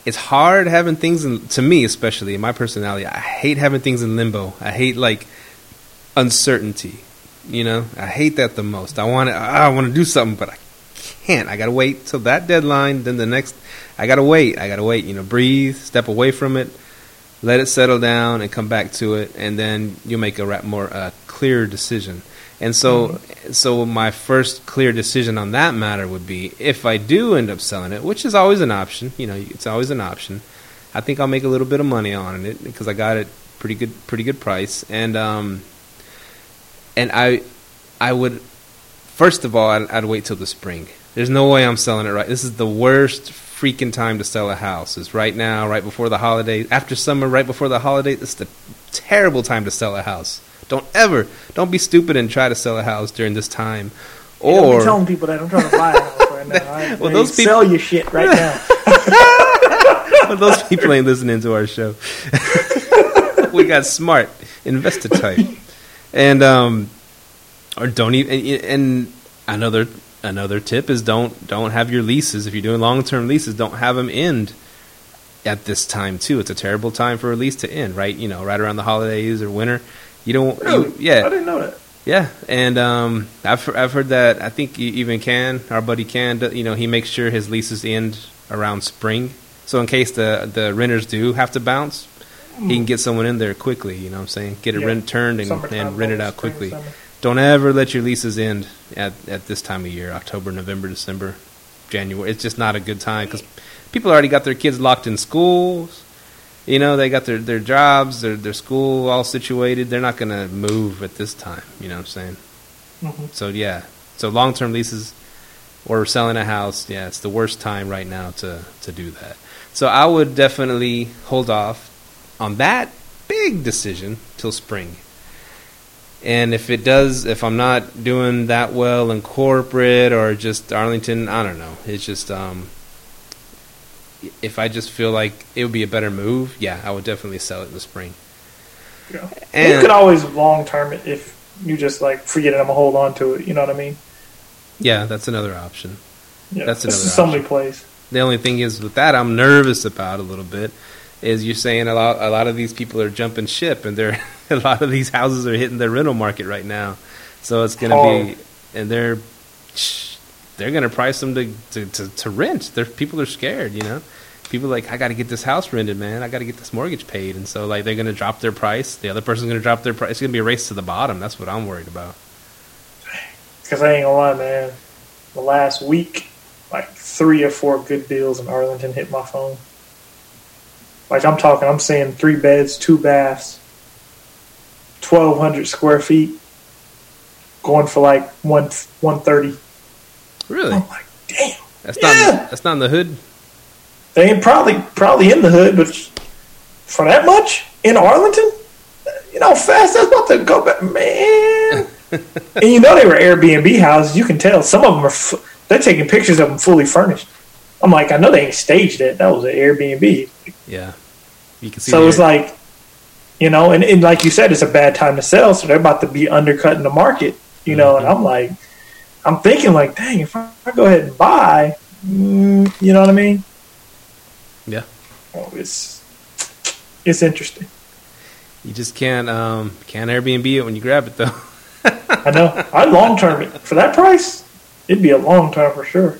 it's hard having things in, to me, especially in my personality, I hate having things in limbo. I hate like uncertainty. You know, I hate that the most. I want to I want to do something, but I can't. I got to wait till that deadline. Then the next, I got to wait. I got to wait. You know, breathe, step away from it, let it settle down, and come back to it, and then you'll make a more uh, clear decision. And so, so my first clear decision on that matter would be if I do end up selling it, which is always an option. You know, it's always an option. I think I'll make a little bit of money on it because I got it pretty good, pretty good price, and um, and I, I would, first of all, I'd, I'd wait till the spring. There's no way I'm selling it right. This is the worst freaking time to sell a house. Is right now, right before the holidays, after summer, right before the holidays. It's the terrible time to sell a house. Don't ever, don't be stupid and try to sell a house during this time. Hey, don't be Or telling people that I'm trying to buy a house right now. <laughs> Right? Well, those sell your shit right now. <laughs> but those people ain't listening to our show. <laughs> we got smart investor type, and um, or don't even. And another another tip is don't don't have your leases if you're doing long term leases. Don't have them end at this time too. It's a terrible time for a lease to end, right? You know, right around the holidays or winter. You don't. Really? You, yeah, I didn't know that. yeah, and um, I've I've heard that. I think even Can, our buddy Can, you know, he makes sure his leases end around spring. So in case the the renters do have to bounce, he can get someone in there quickly. You know what I'm saying? Get it Yeah. rent turned and, and rent it out quickly. Don't ever let your leases end at at this time of year, October, November, December, January. It's just not a good time because people already got their kids locked in schools. You know, they got their, their jobs, their their school all situated. They're not going to move at this time. You know what I'm saying? Mhm. So yeah, so long term leases or selling a house, yeah, it's the worst time right now to to do that. So I would definitely hold off on that big decision till spring. And if it does, if I'm not doing that well in corporate or just Arlington, I don't know. It's just um, if I just feel like it would be a better move, yeah, I would definitely sell it in the spring. Yeah. you could always long term it if you just like forget it. I'm gonna hold on to it. You know what I mean? yeah, that's another option. Yeah. That's this another is so many plays. The only thing is with that, I'm nervous about a little bit. Is you're saying a lot? A lot of these people are jumping ship, and they're <laughs> a lot of these houses are hitting the rental market right now. So it's going to Oh. be, and they're <sniffs> they're going to price them to, to, to, to rent. They're, people are scared, you know. People are like I got to get this house rented, man. I got to get this mortgage paid, and so like they're going to drop their price. The other person's going to drop their price. It's going to be a race to the bottom. That's what I'm worried about. Because I ain't gonna lie, man. The last week, like three or four good deals in Arlington hit my phone. Like I'm talking, I'm saying three beds, two baths, twelve hundred square feet, going for like one one thirty. Really? I'm like, damn. That's not Yeah. that's not in the hood. They ain't probably probably in the hood, but for that much in Arlington, you know, fast that's about to go back, man. <laughs> and you know they were Airbnb houses. You can tell some of them are. They're taking pictures of them fully furnished. I'm like, I know they ain't staged it. That was an Airbnb. Yeah, you can see. So it's like, you know, and, and like you said, it's a bad time to sell. So they're about to be undercutting the market. You know, and I'm like, I'm thinking like, dang, if I, go ahead and buy, mm, you know what I mean? yeah. Oh, it's it's interesting. You just can't um can't Airbnb it when you grab it though. <laughs> I know. I long term it for that price. It'd be a long term for sure.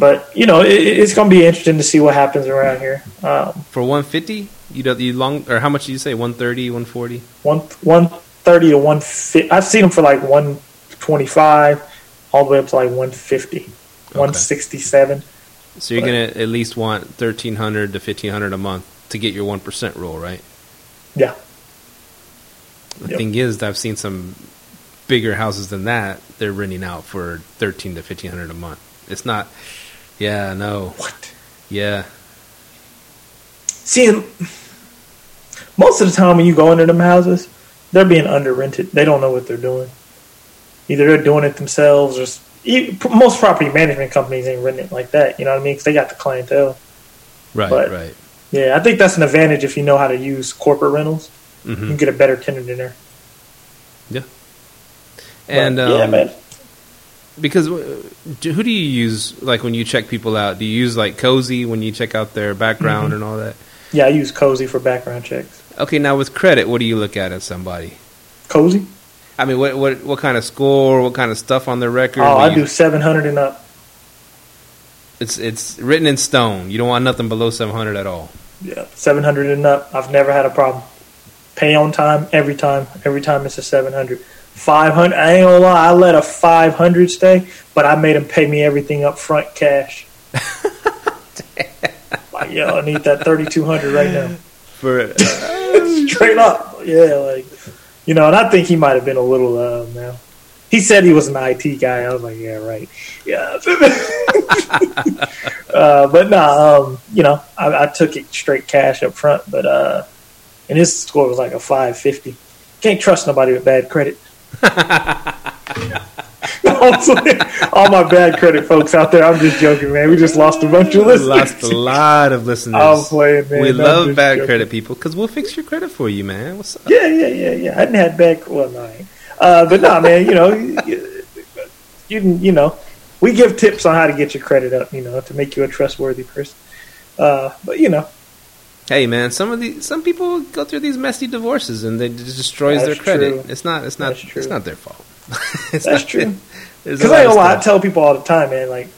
But you know, it, it's going to be interesting to see what happens around here. Um, For 150, you don't you long or how much did you say? 130, 140? one one thirty to one fifty. I've seen them for like one twenty five, all the way up to like one fifty, one sixty seven. So you're Right. gonna at least want 1300 to 1500 a month to get your one percent rule, right? Yeah, The Yep. thing is, I've seen some bigger houses than that. They're renting out for 13 to 1500 a month. It's not. Yeah, no. what? Yeah, See, most of the time when you go into them houses, they're being under rented. They don't know what they're doing. Either they're doing it themselves, or most property management companies ain't renting it like that. You know what I mean? Because they got the clientele. right, But- right. Yeah, I think that's an advantage if you know how to use corporate rentals. You hmm can get a better tenant in there. Yeah. And But, um, yeah, man. Because uh, who do you use like when you check people out? Do you use like Cozy when you check out their background Mm-hmm. and all that? Yeah, I use Cozy for background checks. Okay, now with credit, what do you look at in somebody? Cozy? I mean, what what what kind of score? What kind of stuff on their record? Oh, I you- do seven hundred and up. It's it's written in stone. You don't want nothing below seven hundred at all. Yeah, seven hundred and up. I've never had a problem. Pay on time every time. Every time it's a seven hundred. Five hundred. I ain't gonna lie. I let a five hundred stay, but I made him pay me everything up front cash. <laughs> like, yo, I need that thirty two hundred right now. For it, <laughs> Straight up. Yeah, like you know, and I think he might have been a little uh now. He said he was an IT guy. I was like, yeah, right. Yeah. <laughs> uh, but nah, um, you know, I, I took it straight cash up front, but uh and his score was like a five fifty. Can't trust nobody with bad credit. No, <laughs> all my bad credit folks out there, I'm just joking, man. We just lost a bunch of listeners. Lost a lot of listeners. I'm playing, man. we I'm love bad joking. credit people because we'll fix your credit for you, man. What's up? Yeah, yeah, yeah, yeah. I hadn't had bad. Well, no, I ain't. Uh, but no, man. You know, you, you you know, we give tips on how to get your credit up. You know, to make you a trustworthy person. Uh, but you know, Hey, man. Some of the some people go through these messy divorces and they destroys their credit. true. It's not. It's not. That's true. It's not their fault. <laughs> it's that's not- true. <laughs> Because a I lot ain't of gonna lie, I tell people all the time, man. Like,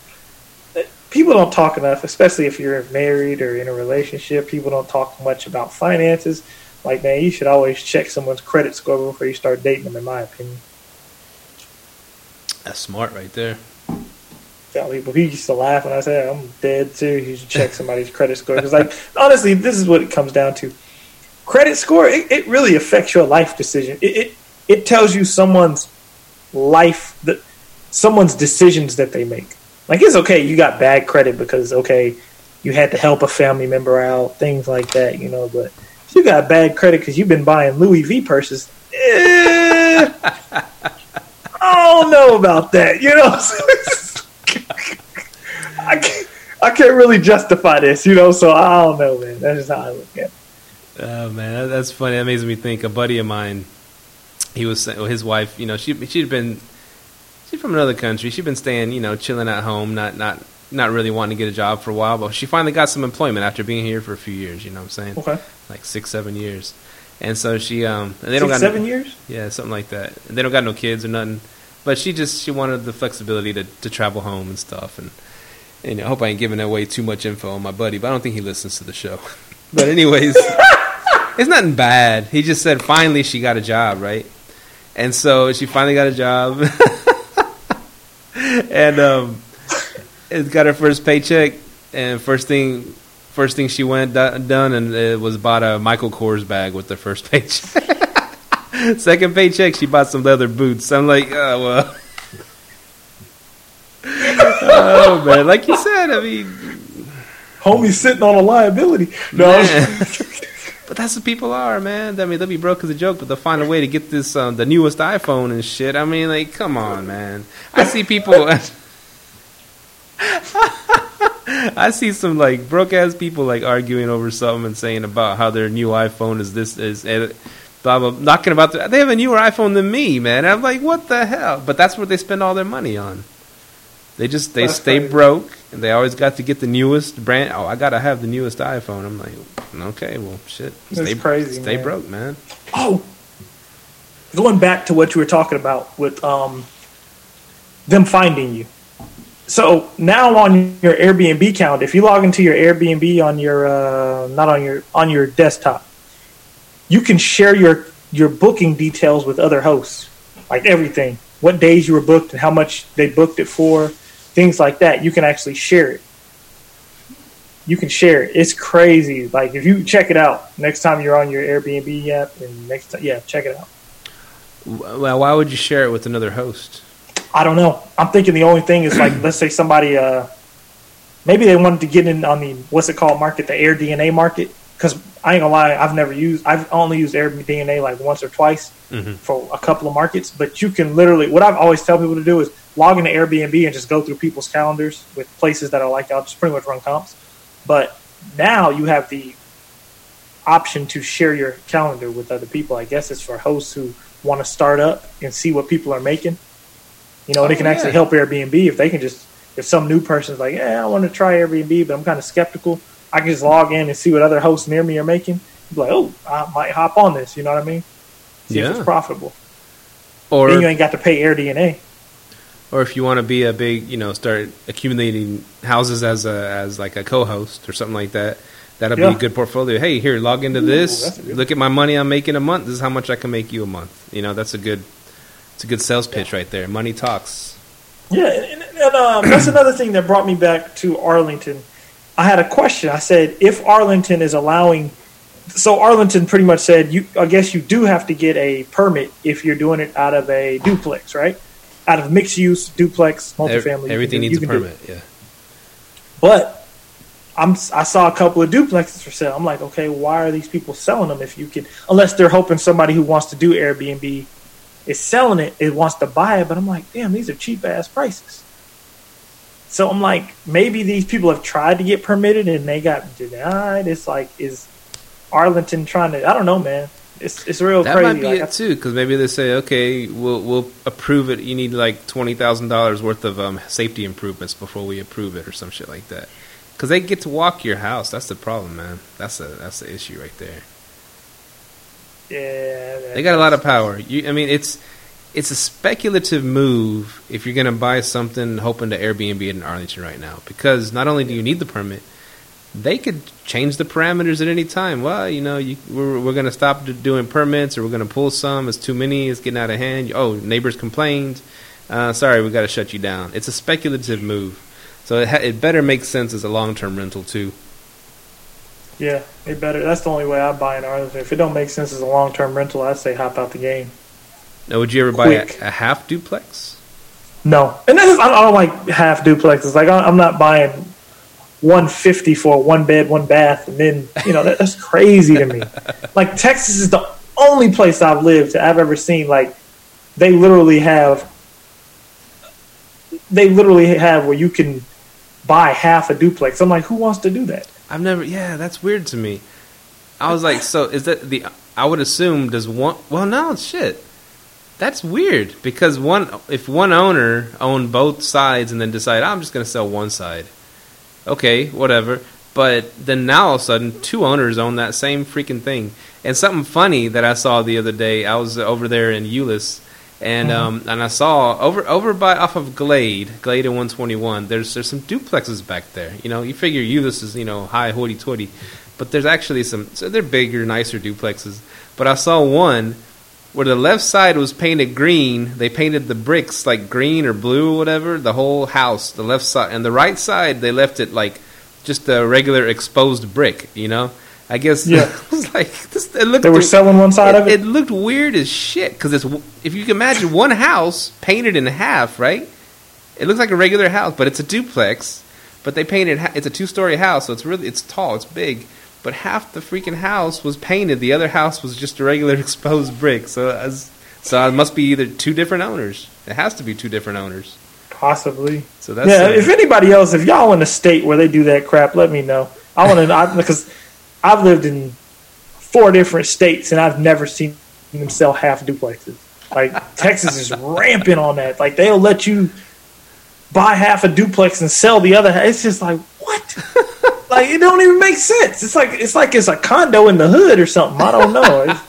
eh, people don't talk enough, especially if you're married or in a relationship. People don't talk much about finances. Like, man, you should always check someone's credit score before you start dating them. In my opinion, That's smart right there. People he used to laugh when I said I'm dead too." You should check somebody's credit score because, like, <laughs> honestly, this is what it comes down to. Credit score it, it really affects your life decision. It, it it tells you someone's life that someone's decisions that they make. Like it's okay, you got bad credit because okay, you had to help a family member out, things like that, you know. But if you got bad credit because you've been buying Louis V purses, eh, <laughs> I don't know about that, you know. <laughs> I can't, I can't really justify this, you know. So I don't know, man. That's just how I look at it. Oh man, that's funny. That makes me think. A buddy of mine, he was well, his wife. You know, she she'd been she's from another country. She'd been staying, you know, chilling at home, not not not really wanting to get a job for a while. But she finally got some employment after being here for a few years. You know what I'm saying? Okay, Like six, seven years. And so she um and they don't got seven years. yeah something like that. And they don't got no kids or nothing. But she just she wanted the flexibility to to travel home and stuff. And and I hope I ain't giving away too much info on my buddy, but I don't think he listens to the show. <laughs> But anyways, <laughs> it's nothing bad. He just said finally she got a job, right? And so she finally got a job, <laughs> and um, it got her first paycheck. And first thing, first thing she went do- done and it was bought a Michael Kors bag with the first paycheck. <laughs> Second paycheck, she bought some leather boots. I'm like, oh well. <laughs> oh man, like you said, I mean, Homie's sitting on a liability. No, <laughs> But that's what people are, man. I mean, they'll be broke as a joke, but they'll find a way to get this um, the newest iPhone and shit. I mean, like, come on, man. I see people. I see some like broke ass people like arguing over something and saying about how their new iPhone is this is eh, blah blah knocking about the, they have a newer iPhone than me, man. I'm like, what the hell? But that's what they spend all their money on. They just they That's stay crazy. broke and they always got to get the newest brand. Oh, I gotta have the newest iPhone. I'm like, okay, well, shit, That's stay crazy, stay man. broke, man. Oh, going back to what you were talking about with um, them finding you. So now on your Airbnb account, if you log into your Airbnb on your uh, not on your on your desktop, you can share your your booking details with other hosts, like everything, what days you were booked and how much they booked it for, things like that. You can actually share it. You can share it. It's crazy. Like if you check it out next time you're on your Airbnb app, and next time, yeah, check it out. Well, why would you share it with another host? I don't know. I'm thinking the only thing is like, let's say somebody, uh, maybe they wanted to get in on the what's it called market, the Air DNA market. Because I ain't gonna lie, I've never used, I've only used Air DNA like once or twice Mhm. for a couple of markets. But you can literally, what I've always tell people to do is log into Airbnb and just go through people's calendars with places that are like I'll just pretty much run comps. But now you have the option to share your calendar with other people. I guess it's for hosts who want to start up and see what people are making. You know, they Oh, can actually help Airbnb if they can just if some new person's like, yeah, I want to try Airbnb, but I'm kind of skeptical. I can just log in and see what other hosts near me are making. Be like, oh, I might hop on this. You know what I mean? See if Yeah. it's profitable. Or then you ain't got to pay Air DNA. or if you want to be a big, you know, start accumulating houses as a as like a co-host or something like that. That'll be a good portfolio. Hey, here, log into Ooh, this. Look at my money I'm making a month. This is how much I can make you a month. You know, that's a good, it's a good sales pitch right there. Money talks. Yeah, and, and, and um, that's another thing that brought me back to Arlington. I had a question. I said, if Arlington is allowing, so Arlington pretty much said, you, I guess you do have to get a permit if you're doing it out of a duplex, right? Out of mixed use duplex, multifamily. you everything do- needs a permit. Yeah. But I'm I saw a couple of duplexes for sale. I'm like, okay, why are these people selling them if you can? Unless they're hoping somebody who wants to do Airbnb is selling it, it wants to buy it, but I'm like, damn, these are cheap ass prices. So I'm like, maybe these people have tried to get permitted and they got denied. It's like, is Arlington trying to? I don't know, man. It's it's real that crazy. might be Like, it too, because maybe they say, okay, we'll we'll approve it. You need like twenty thousand dollars worth of um, safety improvements before we approve it, or some shit like that. Because they get to walk your house. That's the problem, man. That's a that's the issue right there. yeah, They got a lot of power. You, I mean, it's it's a speculative move if you're going to buy something hoping to Airbnb it in Arlington right now, because not only do you need the permit, they could change the parameters at any time. Well, you know, you, we're we're going to stop doing permits, or we're going to pull some. It's too many. It's getting out of hand. Oh, neighbors complained. Uh, sorry, we got to shut you down. It's a speculative move, so it, ha- it better make sense as a long term rental too. Yeah, it better. That's the only way I buy in Arlington. If it don't make sense as a long term rental, I say hop out the game. Now, would you ever buy a, a half duplex? No, and this is I don't like half duplexes. Like I- I'm not buying 150 for one bed, one bath, and then you know that, that's <laughs> crazy to me. Like Texas is the only place I've lived that I've ever seen. Like they literally have, they literally have where you can buy half a duplex. I'm like, who wants to do that? I've never. Yeah, that's weird to me. I was like, so is that the? I would assume does one. Well, no, shit. That's weird because one, if one owner owned both sides and then decide I'm just going to sell one side, okay, whatever. But then now all of a sudden, two owners own that same freaking thing. And something funny that I saw the other day, I was over there in Euless, and um, and I saw over over by off of Glade, Glade and 121. There's there's some duplexes back there. You know, you figure Euless is you know high hoity toity, but there's actually some. So they're bigger, nicer duplexes. But I saw one where the left side was painted green. They painted the bricks like green or blue or whatever. The whole house, the left side, and the right side they left it like just a regular exposed brick. You know, I guess <laughs> Yeah. it was like this. It looked They were selling one side it, of it. it looked weird as shit because it's if you can imagine one house painted in half, right? It looks like a regular house, but it's a duplex. But they painted it's a two story house, so it's really it's tall, it's big. But half the freaking house was painted. The other house was just a regular <laughs> exposed brick. So as so it must be either two different owners. It has to be two different owners. Possibly. So that's yeah, if anybody else, if y'all in a state where they do that crap, let me know. I want to because I've lived in four different states and I've never seen them sell half duplexes. Like <laughs> Texas is rampant on that. Like they'll let you buy half a duplex and sell the other. half. It's just like what? Like it don't even make sense. It's like it's like it's a condo in the hood or something. I don't know. It's,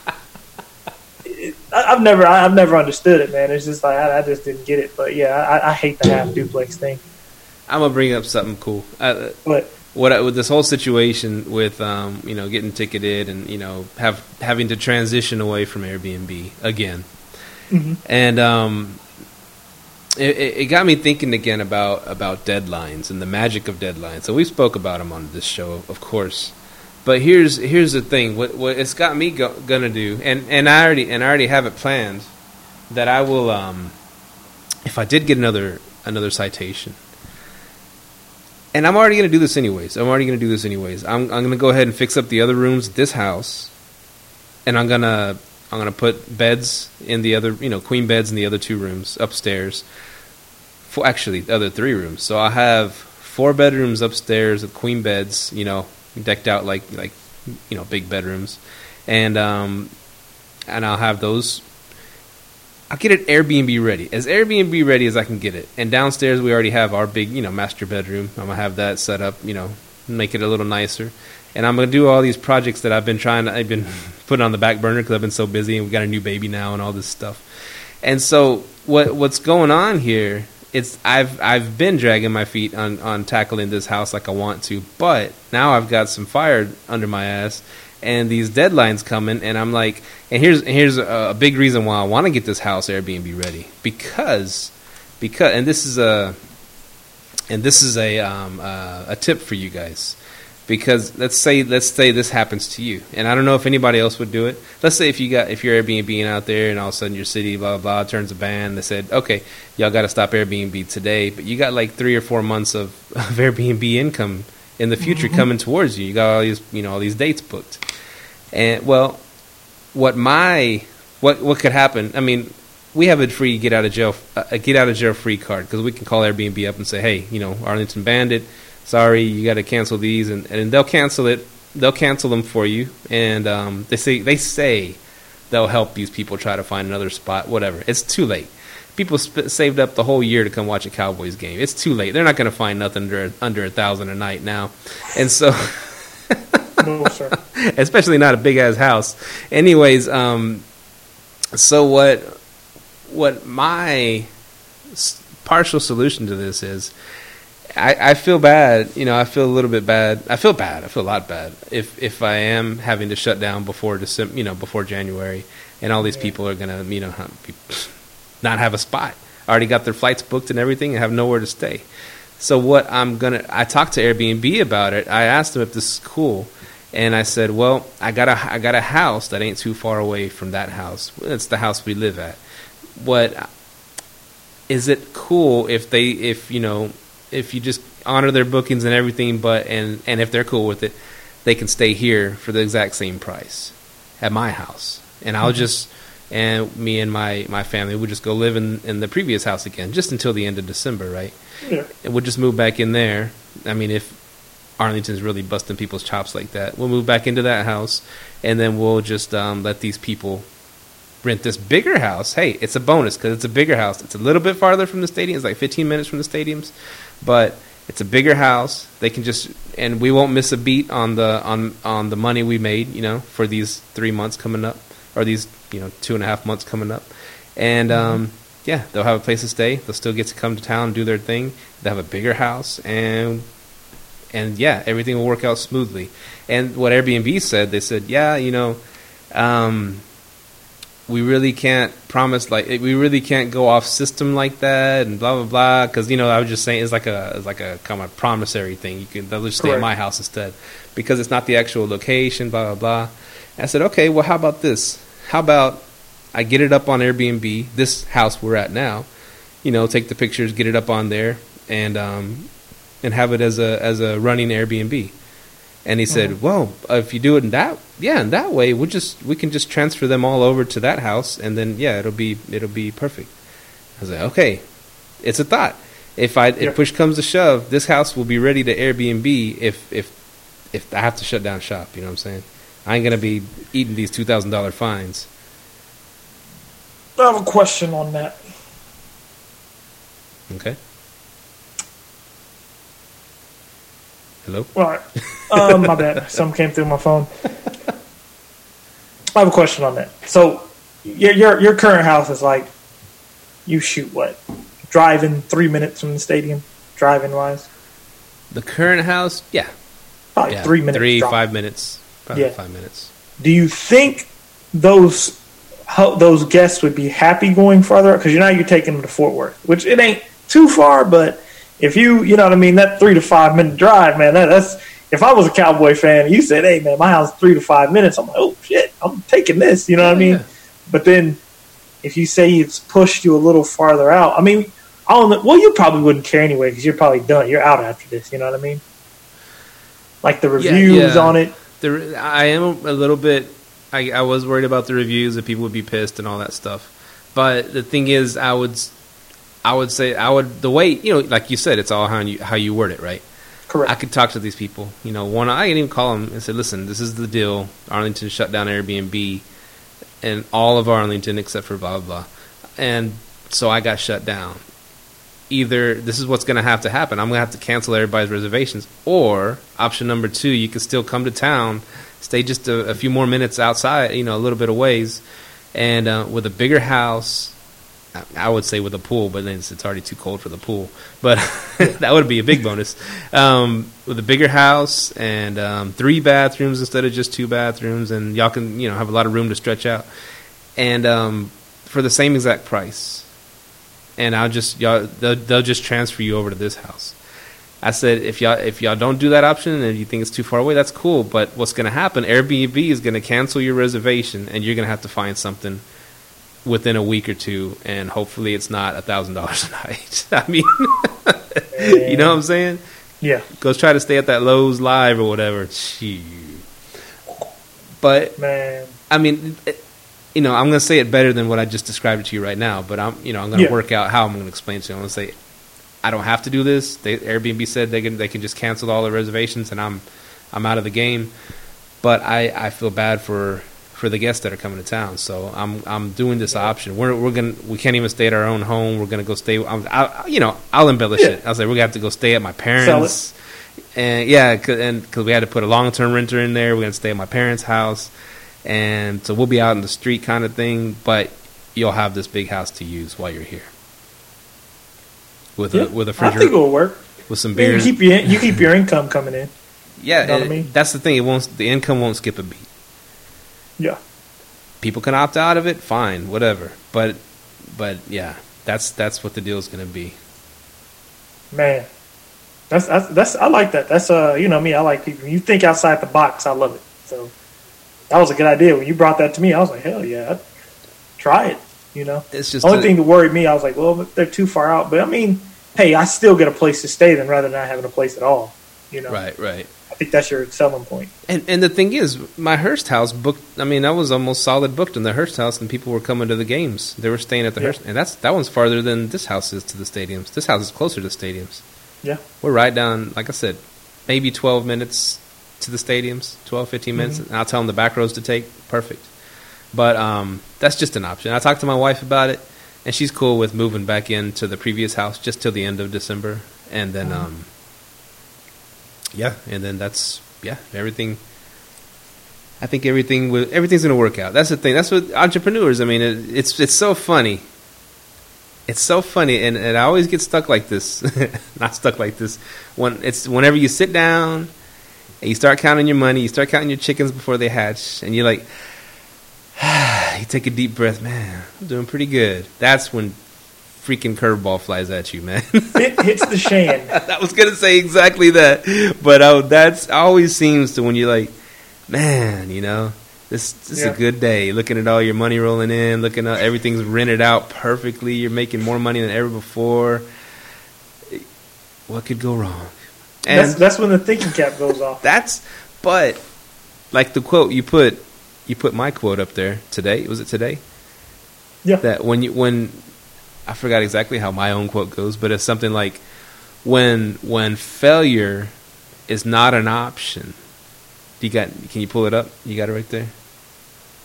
it, I- I've never I- I've never understood it, man. It's just like I, I just didn't get it. But yeah, I, I hate the half duplex thing. I'm gonna bring up something cool. Uh, But what I, with this whole situation with um, you know getting ticketed and you know have having to transition away from Airbnb again, Mhm. and um, it, it got me thinking again about about deadlines and the magic of deadlines. So we spoke about them on this show, of course. But here's here's the thing. What what it's got me go, gonna do, and, and I already and I already have it planned that I will um, if I did get another another citation and I'm already to do this anyways. I'm already to do this anyways. I'm I'm to go ahead and fix up the other rooms at this house, and I'm gonna I'm gonna put beds in the other you know queen beds in the other two rooms upstairs. For actually the other three rooms, so I have four bedrooms upstairs with queen beds, you know, decked out like like you know big bedrooms, and um and I'll have those I'll get it Airbnb ready, as Airbnb ready as I can get it. And downstairs we already have our big, you know, master bedroom. I'm gonna have that set up, you know, make it a little nicer. And I'm gonna do all these projects that I've been trying. to I've been putting on the back burner because I've been so busy, and we got a new baby now and all this stuff. And so what what's going on here? It's I've I've been dragging my feet on on tackling this house like I want to, but now I've got some fire under my ass, and these deadlines coming, and I'm like, and here's here's a, a big reason why I want to get this house Airbnb ready because because and this is a and this is a um, uh, a tip for you guys because let's say let's say this happens to you and I don't know if anybody else would do it. Let's say if you got if you're Airbnb out there and all of a sudden your city blah blah, blah turns a ban. They said okay, y'all got to stop Airbnb today, but you got like three or four months of, <laughs> of Airbnb income in the future coming towards you. You got all these you know all these dates booked, and well, what my what what could happen? I mean, we have a free get out of jail uh, a get out of jail free card because we can call Airbnb up and say, hey, you know, Arlington Bandit, sorry, you got to cancel these, and, and they'll cancel it. They'll cancel them for you, and um, they say they say they'll help these people try to find another spot. Whatever, it's too late. People sp- saved up the whole year to come watch a Cowboys game. It's too late. They're not going to find nothing under under a thousand a night now, and so. No, sir. <laughs> especially not a big ass house. Anyways, um, so what? What my s- partial solution to this is, I, I feel bad. You know, I feel a little bit bad. I feel bad. I feel a lot bad if if I am having to shut down before December. You know, before January, and all these people are gonna you know <laughs> not have a spot. Already got their flights booked and everything, and have nowhere to stay. So what I'm gonna, I talked to Airbnb about it. I asked them if this is cool, and I said, well, I got a, I got a house that ain't too far away from that house. It's the house we live at. What is it cool if they, if you know, if you just honor their bookings and everything, but and and if they're cool with it, they can stay here for the exact same price at my house, and I'll just and me and my my family would just go live in in the previous house again, just until the end of December, right? Yeah. and we'll just move back in there. I mean, if Arlington's really busting people's chops like that, we'll move back into that house, and then we'll just um, let these people rent this bigger house. Hey, it's a bonus because it's a bigger house. It's a little bit farther from the stadium. It's like 15 minutes from the stadiums, but it's a bigger house. They can just and we won't miss a beat on the on on the money we made. You know, for these three months coming up, or these you know two and a half months coming up, and um, yeah, they'll have a place to stay. They'll still get to come to town and do their thing. They'll have a bigger house and and yeah, everything will work out smoothly. And what Airbnb said, they said, yeah, you know, um, we really can't promise like we really can't go off system like that and blah blah blah because you know I was just saying it's like a it's like a kind of promissory thing. You can they'll just stay at my house instead because it's not the actual location. Blah blah blah. I said, okay, well, how about this? How about I get it up on Airbnb, this house we're at now. You know, take the pictures, get it up on there, and um, and have it as a as a running Airbnb. And he said, uh-huh. "Well, if you do it in that, yeah, in that way, we just we can just transfer them all over to that house, and then yeah, it'll be it'll be perfect." I was like, "Okay, it's a thought. If I Yeah. if push comes to shove, this house will be ready to Airbnb if if if I have to shut down shop. You know what I'm saying? I ain't gonna be eating these two thousand dollar fines. I have a question on that. Okay. Hello. All right. Um, my bad. <laughs> Something came through my phone. I have a question on that. So, your your your current house is like, you shoot what? Driving three minutes from the stadium, driving wise, The current house, yeah, probably yeah, three minutes. three drive. five minutes, probably Yeah. five minutes. Do you think those how, those guests would be happy going farther? Because you know you're taking them to Fort Worth, which it ain't too far, but if you you know what I mean, that three to five minute drive, man, that, that's if I was a Cowboy fan, and you said, "Hey, man, my house is three to five minutes," I'm like, "Oh shit, I'm taking this," you know what I mean? But then if you say it's pushed you a little farther out, I mean, I don't know. Well, you probably wouldn't care anyway because you're probably done. You're out after this. You know what I mean? Like the Yeah, reviews yeah. on it. The, I am a little bit. I, I was worried about the reviews that people would be pissed and all that stuff. But the thing is, I would, I would say, I would the way you know, like you said, it's all how you how you word it, right? Correct. I could talk to these people. You know, one I can even call them and say, "Listen, this is the deal. Arlington shut down Airbnb, and all of Arlington except for blah blah blah." And so I got shut down. Either this is what's going to have to happen. I'm going to have to cancel everybody's reservations, or option number two, you can still come to town, stay just a, a few more minutes outside, you know, a little bit of ways, and uh, with a bigger house. I- would say with a pool, but then it's, it's already too cold for the pool. But <laughs> that would be a big bonus. Um, with a bigger house and um, three bathrooms instead of just two bathrooms, and y'all can you know have a lot of room to stretch out, and um, for the same exact price. And I'll just y'all they'll, they'll just transfer you over to this house. I said if y'all if y'all don't do that option and you think it's too far away, that's cool. But what's going to happen? Airbnb is going to cancel your reservation, and you're going to have to find something within a week or two, and hopefully it's not a thousand dollars a night. <laughs> I mean, <laughs> you know what I'm saying? yeah. Go try to stay at that Loews Live or whatever. But Man, I mean, it, you know, I'm going to say it better than what I just described it to you right now. But I'm, you know, I'm going to Yeah. work out how I'm going to explain to you. I'm going to say, I don't have to do this. They, Airbnb said they can they can just cancel all the reservations, and I'm I'm out of the game. But I, I feel bad for for the guests that are coming to town. So I'm I'm doing this option. We're we're gonna we can't even stay at our own home. We're gonna go stay. I'm, I, you know, I'll embellish Yeah. it. I'll say we're gonna have to go stay at my parents. And yeah, 'cause- and because we had to put a long term renter in there, we're gonna stay at my parents' house, and so we'll be out in the street kind of thing. But you'll have this big house to use while you're here. With Yeah, a with a I think it'll work. with some You beer. keep your you keep your income coming in. <laughs> yeah, know what I mean? that's the thing. It won't. The income won't skip a beat. Yeah. people can opt out of it fine whatever but but yeah that's that's what the deal is going to be Man, that's, that's that's I like that. That's uh, you know me. I like people. You think outside the box. I love it. So that was a good idea when you brought that to me. I was like, hell yeah, I'd try it. You know, it's just only a- thing that worried me, I was like, well, they're too far out. But I mean, hey, I still get a place to stay then rather than not having a place at all. You know, right right think that's your selling point. and and the thing is my Hurst house booked i mean i was almost solid booked in the Hurst house and people were coming to the games they were staying at the Yeah. Hurst and that's that one's farther than this house is to the stadiums this house is closer to the stadiums Yeah. we're right down like i said maybe 12 minutes to the stadiums 12 15 minutes Mm-hmm. and i'll tell them the back roads to take perfect but um, that's just an option i talked to my wife about it and she's cool with moving back into the previous house just till the end of december and then Mm-hmm. um, yeah and then that's yeah everything. I think everything will everything's to work out. That's the thing that's what entrepreneurs i mean it, it's it's so funny. It's so funny and, and i always get stuck like this. <laughs> Not stuck like this. When it's whenever you sit down and you start counting your money you start counting your chickens before they hatch and you're like <sighs> you take a deep breath man i'm doing pretty good. That's when freaking curveball flies at you man <laughs> It hits the shan. I was gonna say exactly that, but uh, that's always seems to when you're like, man, you know, this, this is a good day. Looking at all your money rolling in, looking at everything's rented out perfectly. You're making more money than ever before. What could go wrong? And That's that's when the thinking cap goes off. that's, but like the quote you put, you put my quote up there today. Was it today? Yeah. That when you when I forgot exactly how my own quote goes, but it's something like when when failure is not an option. You got? Can you pull it up? You got it right there.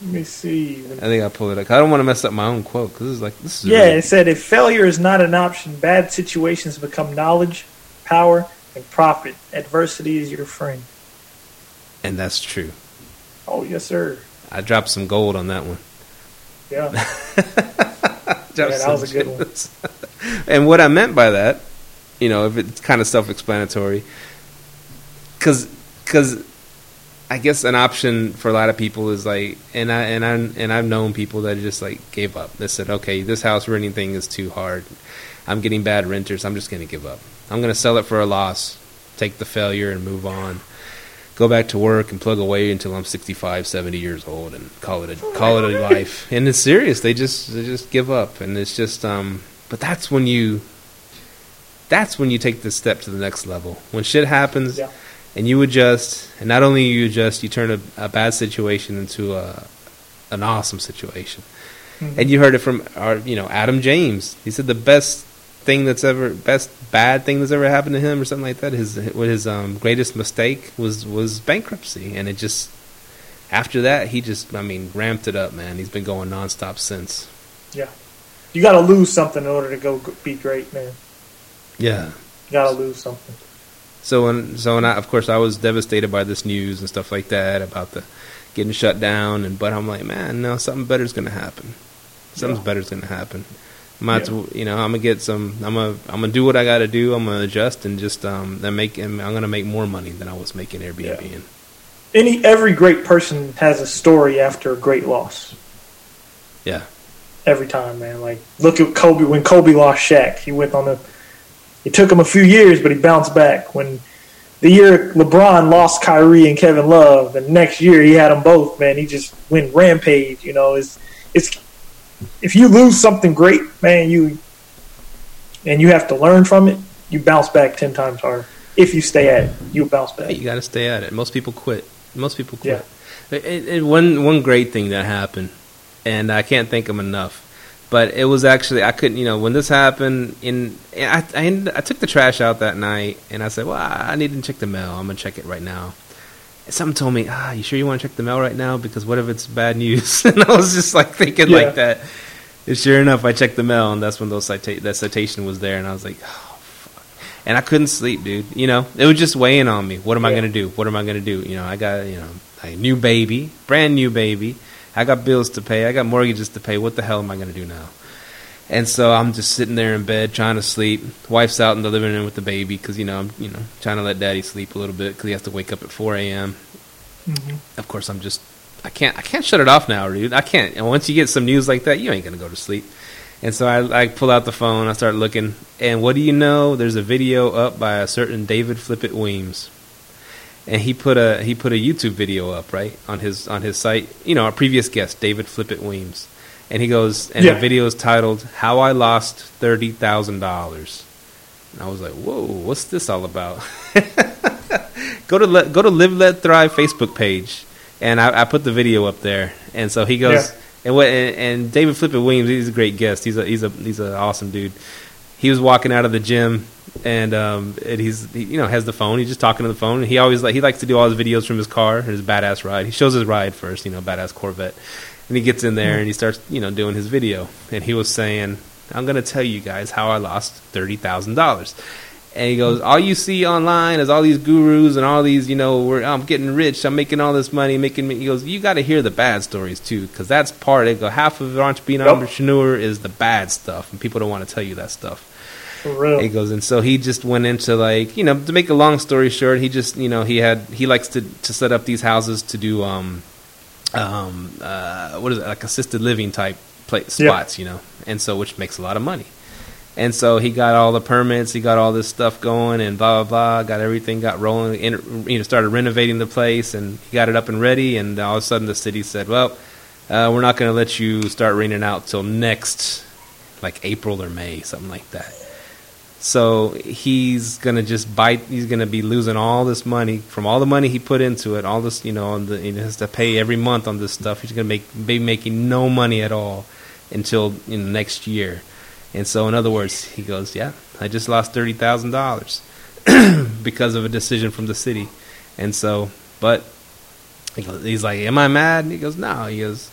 Let me see. I think I'll pull it up. I don't want to mess up my own quote because this is like this is Yeah, really- it said if failure is not an option, bad situations become knowledge, power, and profit. Adversity is your friend. and that's true. Oh yes, sir. I dropped some gold on that one. Yeah. <laughs> <laughs> Yeah, that was a good one. <laughs> and what I meant by that, you know, if it's kind of self-explanatory, because because I guess an option for a lot of people is like, and I and I and I've known people that just like gave up. They said, okay, this house renting thing is too hard. I'm getting bad renters. I'm just going to give up. I'm going to sell it for a loss, take the failure, and move on. Go back to work and plug away until I'm 65, 70 years old, and call it a call it a life. And it's serious. They just they just give up, and it's just um. But that's when you. That's when you take the step to the next level. When shit happens, Yeah. and you adjust, and not only you adjust, you turn a, a bad situation into a an awesome situation. Mhm. And you heard it from our, you know, Adam James. He said the best thing that's ever, best bad thing that's ever happened to him, or something like that. His his um, greatest mistake was was bankruptcy, and it just after that he just, I mean, ramped it up, man. He's been going nonstop since. Yeah. You got to lose something in order to go be great, man. Yeah. You got to lose something. So when so when I, of course I was devastated by this news and stuff like that about the getting shut down and but I'm like man no something better's gonna happen something's Yeah. better's gonna happen I'm about to, you know I'm gonna get some I'm gonna I'm gonna do what I got to do I'm gonna adjust and just um then make and I'm gonna make more money than I was making Airbnb Yeah. Any every great person has a story after a great loss. yeah Every time, man. Like look at Kobe when Kobe lost Shaq. He went on a. It took him a few years, but he bounced back. When the year LeBron lost Kyrie and Kevin Love, and next year he had them both. Man, he just went rampage. You know, it's it's if you lose something great, man, you and you have to learn from it. You bounce back ten times harder. If you stay at it, you bounce back. you got to stay at it most people quit most people quit And- and one one great thing that happened and I can't thank him enough. But it was actually I couldn't, you know, when this happened. In I I, ended, I took the trash out that night, and I said, "Well, I need to check the mail. I'm gonna check it right now." Something told me, "Ah, you sure you want to check the mail right now? Because what if it's bad news?" <laughs> and I was just like thinking Yeah. like that. And sure enough, I checked the mail, and that's when those cita- that citation was there, and I was like, "Oh fuck!" And I couldn't sleep, dude. You know, it was just weighing on me. What am I gonna do? What am I gonna do? You know, I got you know a new baby, brand new baby. I got bills to pay. I got mortgages to pay. What the hell am I gonna do now? And so I'm just sitting there in bed trying to sleep. Wife's out in the living room with the baby because you know I'm you know trying to let daddy sleep a little bit because he has to wake up at 4 a.m. Mm-hmm. Of course, I'm just I can't I can't shut it off now, dude. I can't. And once you get some news like that, you ain't gonna go to sleep. And so I, I pull out the phone. I start looking, and what do you know? There's a video up by a certain David Flippett Weems, and he put a he put a YouTube video up right on his on his site. You know, our previous guest, David Flippett Weems, and he goes, and Yeah. the video is titled "How I Lost Thirty Thousand Dollars." And I was like, "Whoa, what's this all about?" <laughs> go to let, go to Live Let Thrive Facebook page, and I, I put the video up there. And so he goes, Yeah. and what? And, and David Flippin Williams, he's a great guest. He's a he's a he's an awesome dude. He was walking out of the gym, and um, and he's he, you know has the phone. He's just talking to the phone. He always like he likes to do all his videos from his car, his badass ride. He shows his ride first, you know, badass Corvette, and he gets in there and he starts you know doing his video. And he was saying, "I'm gonna tell you guys how I lost thirty thousand dollars." And he goes, all you see online is all these gurus and all these, you know, we're, I'm getting rich, I'm making all this money, making. me-" He goes, you got to hear the bad stories too, because that's part. They go, half of an being an Yep. entrepreneur is the bad stuff, and people don't want to tell you that stuff. He goes, and so he just went into like, you know, to make a long story short, he just, you know, he had he likes to to set up these houses to do um um uh what is it like assisted living type pla Yeah. spots, you know, and so which makes a lot of money. And so he got all the permits, he got all this stuff going, and blah blah blah. Got everything got rolling. In, you know, started renovating the place, and he got it up and ready. And all of a sudden, the city said, "Well, uh, we're not going to let you start renting out till next, like April or May, something like that." So he's gonna just bite. He's gonna be losing all this money from all the money he put into it. All this, you know, on the, he has to pay every month on this stuff. He's gonna make be making no money at all until you next year. And so, in other words, he goes, "Yeah, I just lost thirty thousand dollars <clears throat> because of a decision from the city." And so, but he's like, "Am I mad?" And he goes, "No." He goes,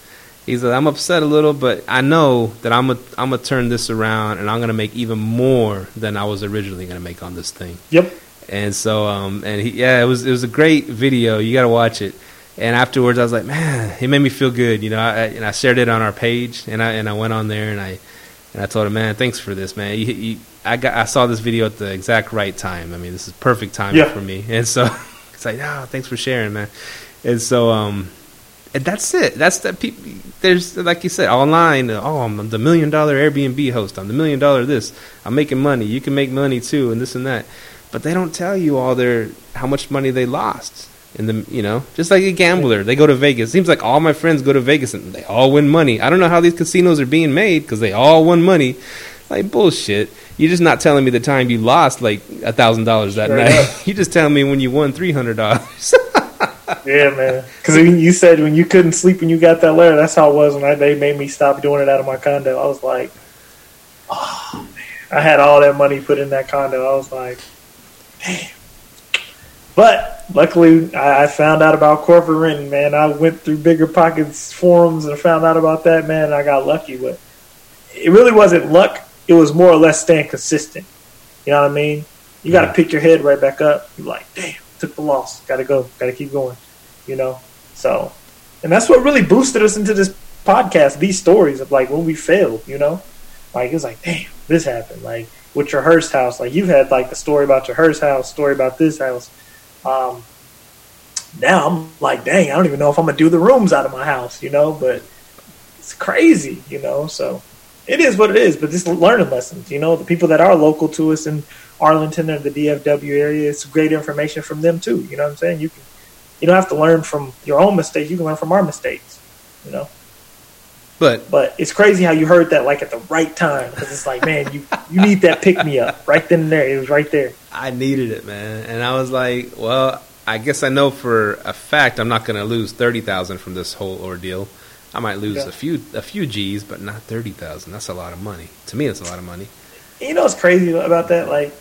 "He's like, I'm upset a little, but I know that I'm gonna I'm gonna turn this around, and I'm gonna make even more than I was originally gonna make on this thing." Yep. And so, um, and he, yeah, it was it was a great video. You got to watch it. And afterwards, I was like, man, it made me feel good. You know, I, and I shared it on our page, and I and I went on there and I and I told him, man, thanks for this, man. You, you, I got I saw this video at the exact right time. I mean, this is perfect timing Yeah. for me. And so <laughs> it's like, oh, thanks for sharing, man. And so, um, that's it. That's that. People, there's like you said online. Uh, oh, I'm the million dollar Airbnb host. I'm the million dollar this. I'm making money. You can make money too, and this and that. But they don't tell you all their how much money they lost. In the you know, just like a gambler, they go to Vegas. Seems like all my friends go to Vegas and they all win money. I don't know how these casinos are being made because they all won money. Like bullshit. You're just not telling me the time you lost like a thousand dollars that Straight night. <laughs> you just telling me when you won three hundred dollars. <laughs> Yeah, man. Because you said when you couldn't sleep when you got that letter, that's how it was when they made me stop doing it out of my condo. I was like, oh, man. I had all that money put in that condo. I was like, damn. But luckily, I, I found out about corporate renting, man. I went through Bigger Pockets forums and found out about that, man. And I got lucky. But it really wasn't luck. It was more or less staying consistent. You know what I mean? You got to Yeah. pick your head right back up. You're like, damn, took the loss. Got to go. Got to keep going. You know? So, and that's what really boosted us into this podcast, these stories of like when we failed, you know? Like, it's like, damn, this happened. Like, with your Hurst house, like, you've had like the story about your Hurst house, story about this house. Um, now I'm like, dang, I don't even know if I'm to do the rooms out of my house, you know? But it's crazy, you know? So, it is what it is, but just learning lessons. You know, the people that are local to us in Arlington or the DFW area, it's great information from them too. You know what I'm saying? You can, you don't have to learn from your own mistakes. You can learn from our mistakes. You know, but but it's crazy how you heard that like at the right time because it's like, man, you you need that pick me up right then and there. It was right there. I needed it, man. And I was like, well, I guess I know for a fact I'm not going to lose 30,000 from this whole ordeal. I might lose Yeah. a few a few G's, but not thirty thousand. That's a lot of money. To me, it's a lot of money. You know what's crazy about that? Like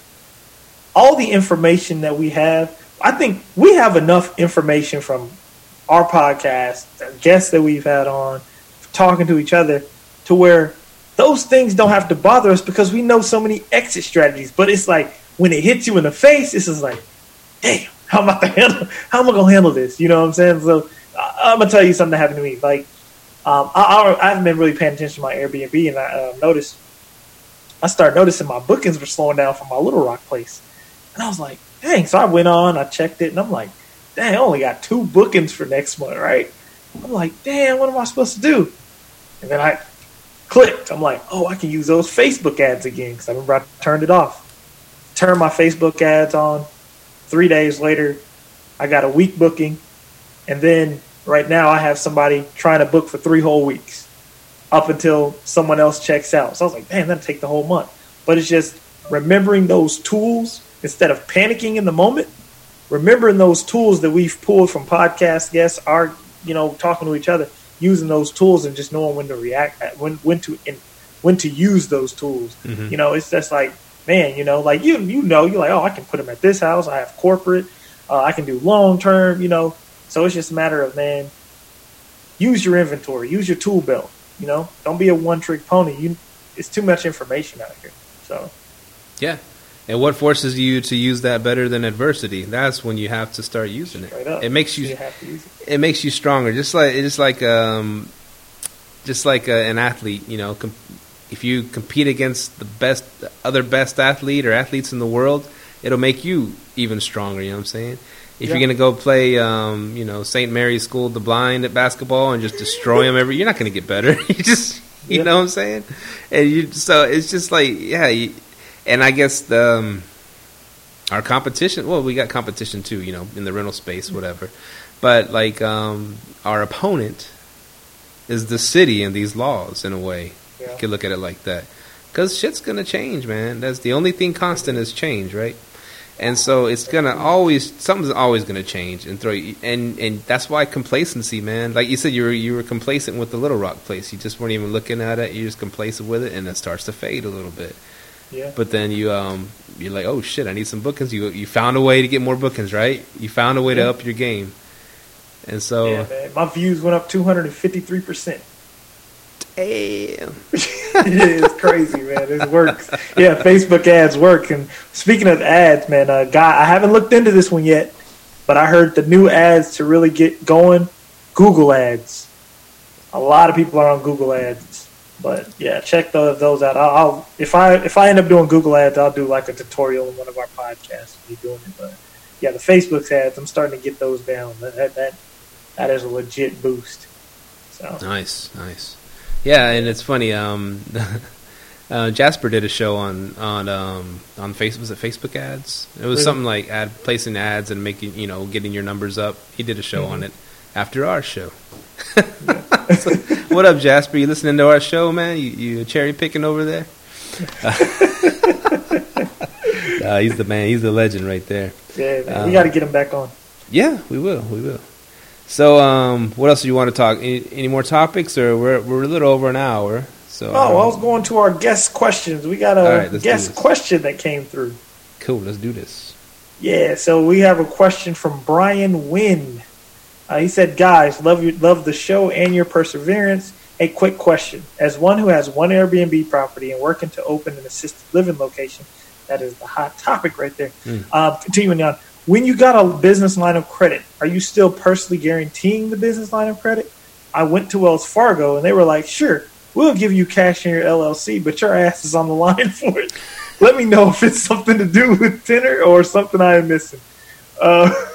all the information that we have, I think we have enough information from our podcast, guests that we've had on, talking to each other, to where those things don't have to bother us because we know so many exit strategies. But it's like when it hits you in the face, it's just like, damn, how am I to handle? How am I gonna handle this? You know what I'm saying? So I, I'm gonna tell you something that happened to me. Like um, I, I, I haven't been really paying attention to my Airbnb, and I uh, noticed I started noticing my bookings were slowing down from my Little Rock place. And I was like, dang. So I went on, I checked it, and I'm like, dang, I only got two bookings for next month, right? I'm like, damn, what am I supposed to do? And then I clicked. I'm like, oh, I can use those Facebook ads again because I remember I turned it off. Turned my Facebook ads on. Three days later, I got a week booking. And then right now, I have somebody trying to book for three whole weeks up until someone else checks out. So I was like, man, that'll take the whole month. But it's just remembering those tools instead of panicking in the moment. Remembering those tools that we've pulled from podcast guests, our you know talking to each other, using those tools and just knowing when to react, when when to in, when to use those tools. Mhm. You know, it's just like man, you know, like you you know, you're like, oh, I can put them at this house. I have corporate. Uh, I can do long term. You know, so it's just a matter of man, use your inventory, use your tool belt. You know, don't be a one trick pony. You, it's too much information out here. So Yeah. And what forces you to use that better than adversity? That's when you have to start using it. It makes you you have to use it. it makes you stronger. Just like just like um, just like uh, an athlete, you know, com- if you compete against the best other best athlete or athletes in the world, it'll make you even stronger. You know what I'm saying? If Yeah. you're gonna go play, um, you know, St. Mary's School the Blind at basketball and just destroy them every, you're not gonna get better. <laughs> you just, you Yeah. know what I'm saying? And you, so it's just like, yeah, you, and I guess the um, our competition. Well, we got competition too, you know, in the rental space, whatever. But like um, our opponent is the city and these laws in a way. Yeah. You could look at it like that. Because shit's gonna change, man. That's the only thing constant is change, right? And so it's gonna always something's always gonna change and throw you and and that's why complacency, man. Like you said, you were you were complacent with the Little Rock place. You just weren't even looking at it. You're just complacent with it, and it starts to fade a little bit. Yeah. But then you um you're like, oh shit, I need some bookings. You you found a way to get more bookings, right? You found a way to up your game, and so yeah, man. My views went up 253%. damn, <laughs> it's crazy, man. It works. Yeah, Facebook ads work. And speaking of ads, man, uh, guy, I haven't looked into this one yet, but I heard the new ads to really get going. Google ads. A lot of people are on Google ads, but yeah, check those those out. I'll, I'll if I if I end up doing Google ads, I'll do like a tutorial in one of our podcasts. Me doing it, but yeah, the Facebook ads, I'm starting to get those down. That that that, that is a legit boost. So nice, nice. Yeah, and it's funny. Um, <laughs> uh, Jasper did a show on on um, on Facebook. Was it Facebook ads? It was Really? something like ad placing ads and making you know getting your numbers up. He did a show on Mhm. it after our show. So, <laughs> what up, Jasper? You listening to our show, man? You, you cherry picking over there? <laughs> he's the man. He's the legend right there. yeah, man, Um, we got to get him back on. Yeah, we will. We will. So, um, what else do you want to talk? Any, any more topics, or we're we're a little over an hour. So, Oh, I um, was going to our guest questions. We got a right, guest question that came through. cool. Let's do this. Yeah, so we have a question from Brian Wynn. Uh, he said, "Guys, love you, love the show and your perseverance. A quick question: As one who has one Airbnb property and working to open an assisted living location, that is the hot topic right there. Mm. Uh, continuing on, when you got a business line of credit, are you still personally guaranteeing the business line of credit? I went to Wells Fargo and they were like, "Sure, we'll give you cash in your LLC, but your ass is on the line <laughs> for it. Let me know if it's something to do with tenor or something I am missing." Uh, <laughs>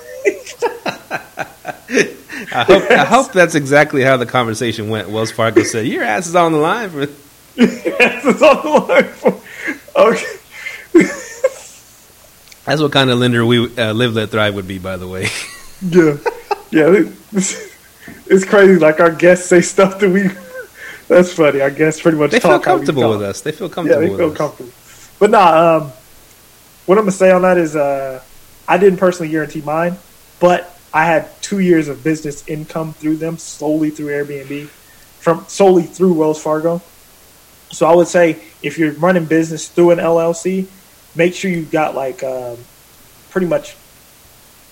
I hope I hope that's exactly how the conversation went. Wells Fargo said, "Your ass is on the line for." ass is on the line for. Okay. That's what kind of lender we uh, live, let thrive would be, by the way. <laughs> Yeah, yeah. it- <laughs> It's crazy. Like our guests say stuff that we. <laughs> That's funny. Our guests pretty much They feel comfortable with us. They feel Yeah, comfortable they with feel us. comfortable. But nah, um, what I'm gonna say on that is, uh, I didn't personally guarantee mine, but I had two years of business income through them solely through Airbnb. from solely through Wells Fargo. So I would say if you're running business through an LLC, make sure you've got like um, pretty much,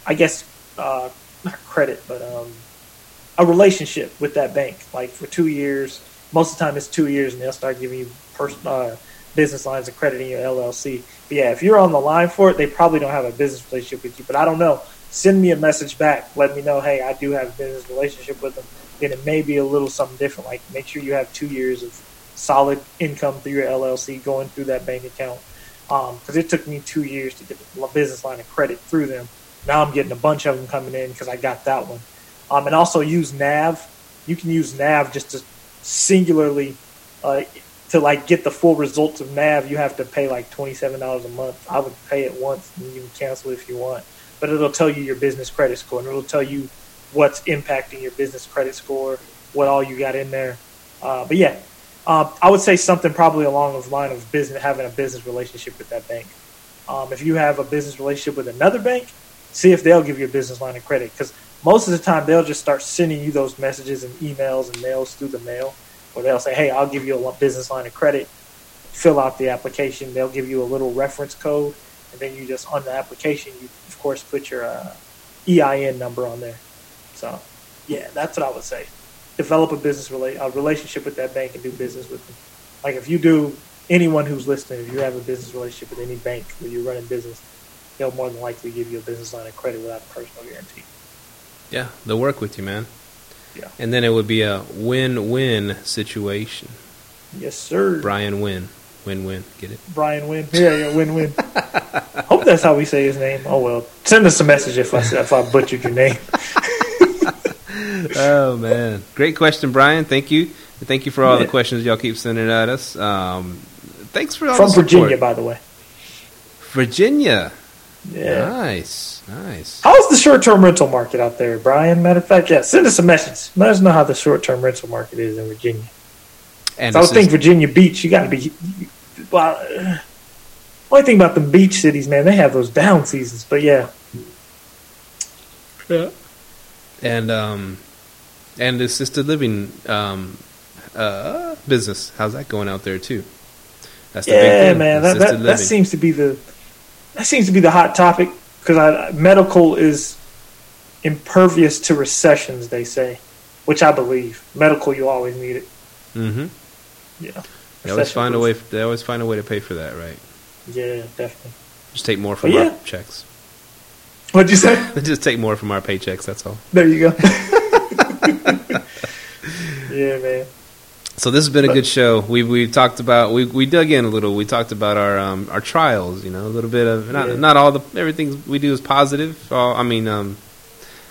I guess, uh, not credit, but um, a relationship with that bank. Like for two years, most of the time it's two years, and they'll start giving you personal uh, business lines of credit in your LLC. But yeah, if you're on the line for it, they probably don't have a business relationship with you. But I don't know. Send me a message back. Let me know, hey, I do have a business relationship with them. Then it may be a little something different. Like make sure you have two years of solid income through your LLC going through that bank account. Because um, it took me two years to get the business line of credit through them. Now I'm getting a bunch of them coming in because I got that one. Um, and also use Nav. You can use Nav just to singularly uh, to like get the full results of Nav. You have to pay like twenty seven dollars a month. I would pay it once and you can cancel if you want. But it'll tell you your business credit score and it'll tell you what's impacting your business credit score, what all you got in there. Uh, but yeah, uh, I would say something probably along the line of business having a business relationship with that bank. Um, if you have a business relationship with another bank, see if they'll give you a business line of credit because most of the time they'll just start sending you those messages and emails and mails through the mail, or they'll say, "Hey, I'll give you a business line of credit." Fill out the application. They'll give you a little reference code, and then you just on the application, you of course put your uh, EIN number on there. So, yeah, that's what I would say. Develop a business rela- a relationship with that bank and do business with them. Like if you do, anyone who's listening, if you have a business relationship with any bank where you're running business, they'll more than likely give you a business line of credit without a personal guarantee. Yeah, they'll work with you, man. Yeah. And then it would be a win-win situation. Yes, sir. Brian Win. Win-win. Get it? Brian Win. Yeah, yeah, win-win. <laughs> Hope that's how we say his name. Oh well. Send us a message if I if I butchered your name. <laughs> oh man, great question, Brian. Thank you. Thank you for all yeah. the questions y'all keep sending at us. Um, thanks for all the questions. from Virginia, by the way. Virginia. Yeah. Nice, nice. How's the short-term rental market out there, Brian? Matter of fact, yeah, send us a message. Let us know how the short-term rental market is in Virginia. And so I was thinking Virginia Beach, you got to be. Well, uh, only thing about the beach cities, man, they have those down seasons. But yeah, yeah, and um, and assisted living um, uh, business. How's that going out there too? That's the yeah, man. That, that, that seems to be the that seems to be the hot topic because medical is impervious to recessions. They say, which I believe. Medical, you always need it. Mm-hmm. Yeah. They always find a way. They always find a way to pay for that, right? Yeah, definitely. Just take more from yeah. our checks. What'd you say? <laughs> Just take more from our paychecks. That's all. There you go. <laughs> <laughs> yeah, man. So this has been a good show. We we talked about we we dug in a little. We talked about our um our trials. You know, a little bit of not yeah. not all the everything we do is positive. All, I mean, um,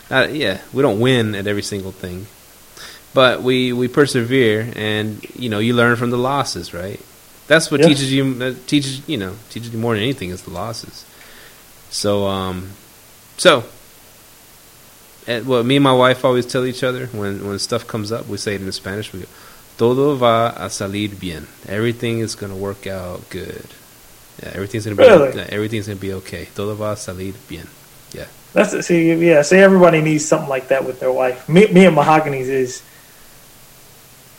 not, yeah, we don't win at every single thing, but we we persevere, and you know, you learn from the losses, right? That's what yeah. teaches you uh, teaches you know teaches you more than anything is the losses. So um, so. At, well, me and my wife always tell each other when when stuff comes up, we say it in Spanish. We go, todo va a salir bien. Everything is going to work out good. Yeah, everything's going to be really? everything's going to be okay. Todo va a salir bien. Yeah. That's. See, yeah. See, everybody needs something like that with their wife. Me, me and Mahogany's is.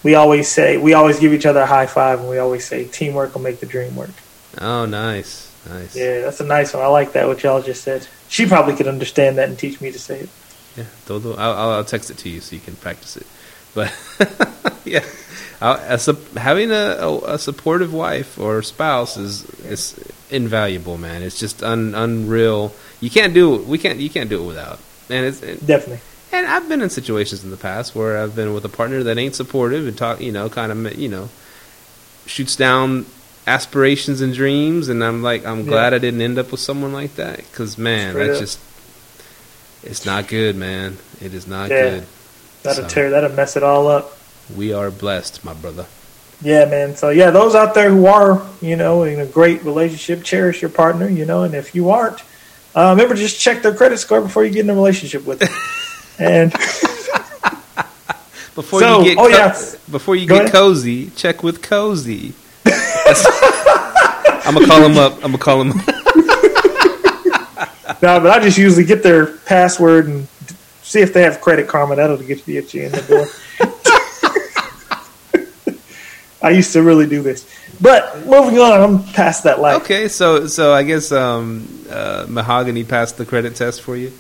We always say we always give each other a high five, and we always say teamwork will make the dream work. Oh, nice, nice. Yeah, that's a nice one. I like that. What y'all just said. She probably could understand that and teach me to say it. Yeah, todo. I'll, I'll text it to you so you can practice it. But <laughs> yeah, a, having a, a, a, supportive wife or spouse is is invaluable, man. It's just un, unreal. You can't do it. We can't. You can't do it without. And it's it, definitely. And I've been in situations in the past where I've been with a partner that ain't supportive and talk, you know, kind of, you know, shoots down aspirations and dreams. And I'm like, I'm glad I didn't end up with someone like that because, man, Straight that's up. just, it's not good, man. It is not yeah. good. That'll so. tear. That'll mess it all up we are blessed, my brother. Yeah, man. So yeah, those out there who are, you know, in a great relationship, cherish your partner, you know, and if you aren't, uh, remember just check their credit score before you get in a relationship with them. <laughs> and before so, you get oh, co- yeah. before you Go get ahead. cozy, check with cozy. I'm gonna call him up. I'm gonna call him. <laughs> no, but I just usually get their password and see if they have credit karma. That'll get you, get you in the door. <laughs> I used to really do this. But moving on, I'm past that life. Okay, so so I guess um, uh, Mahogany passed the credit test for you.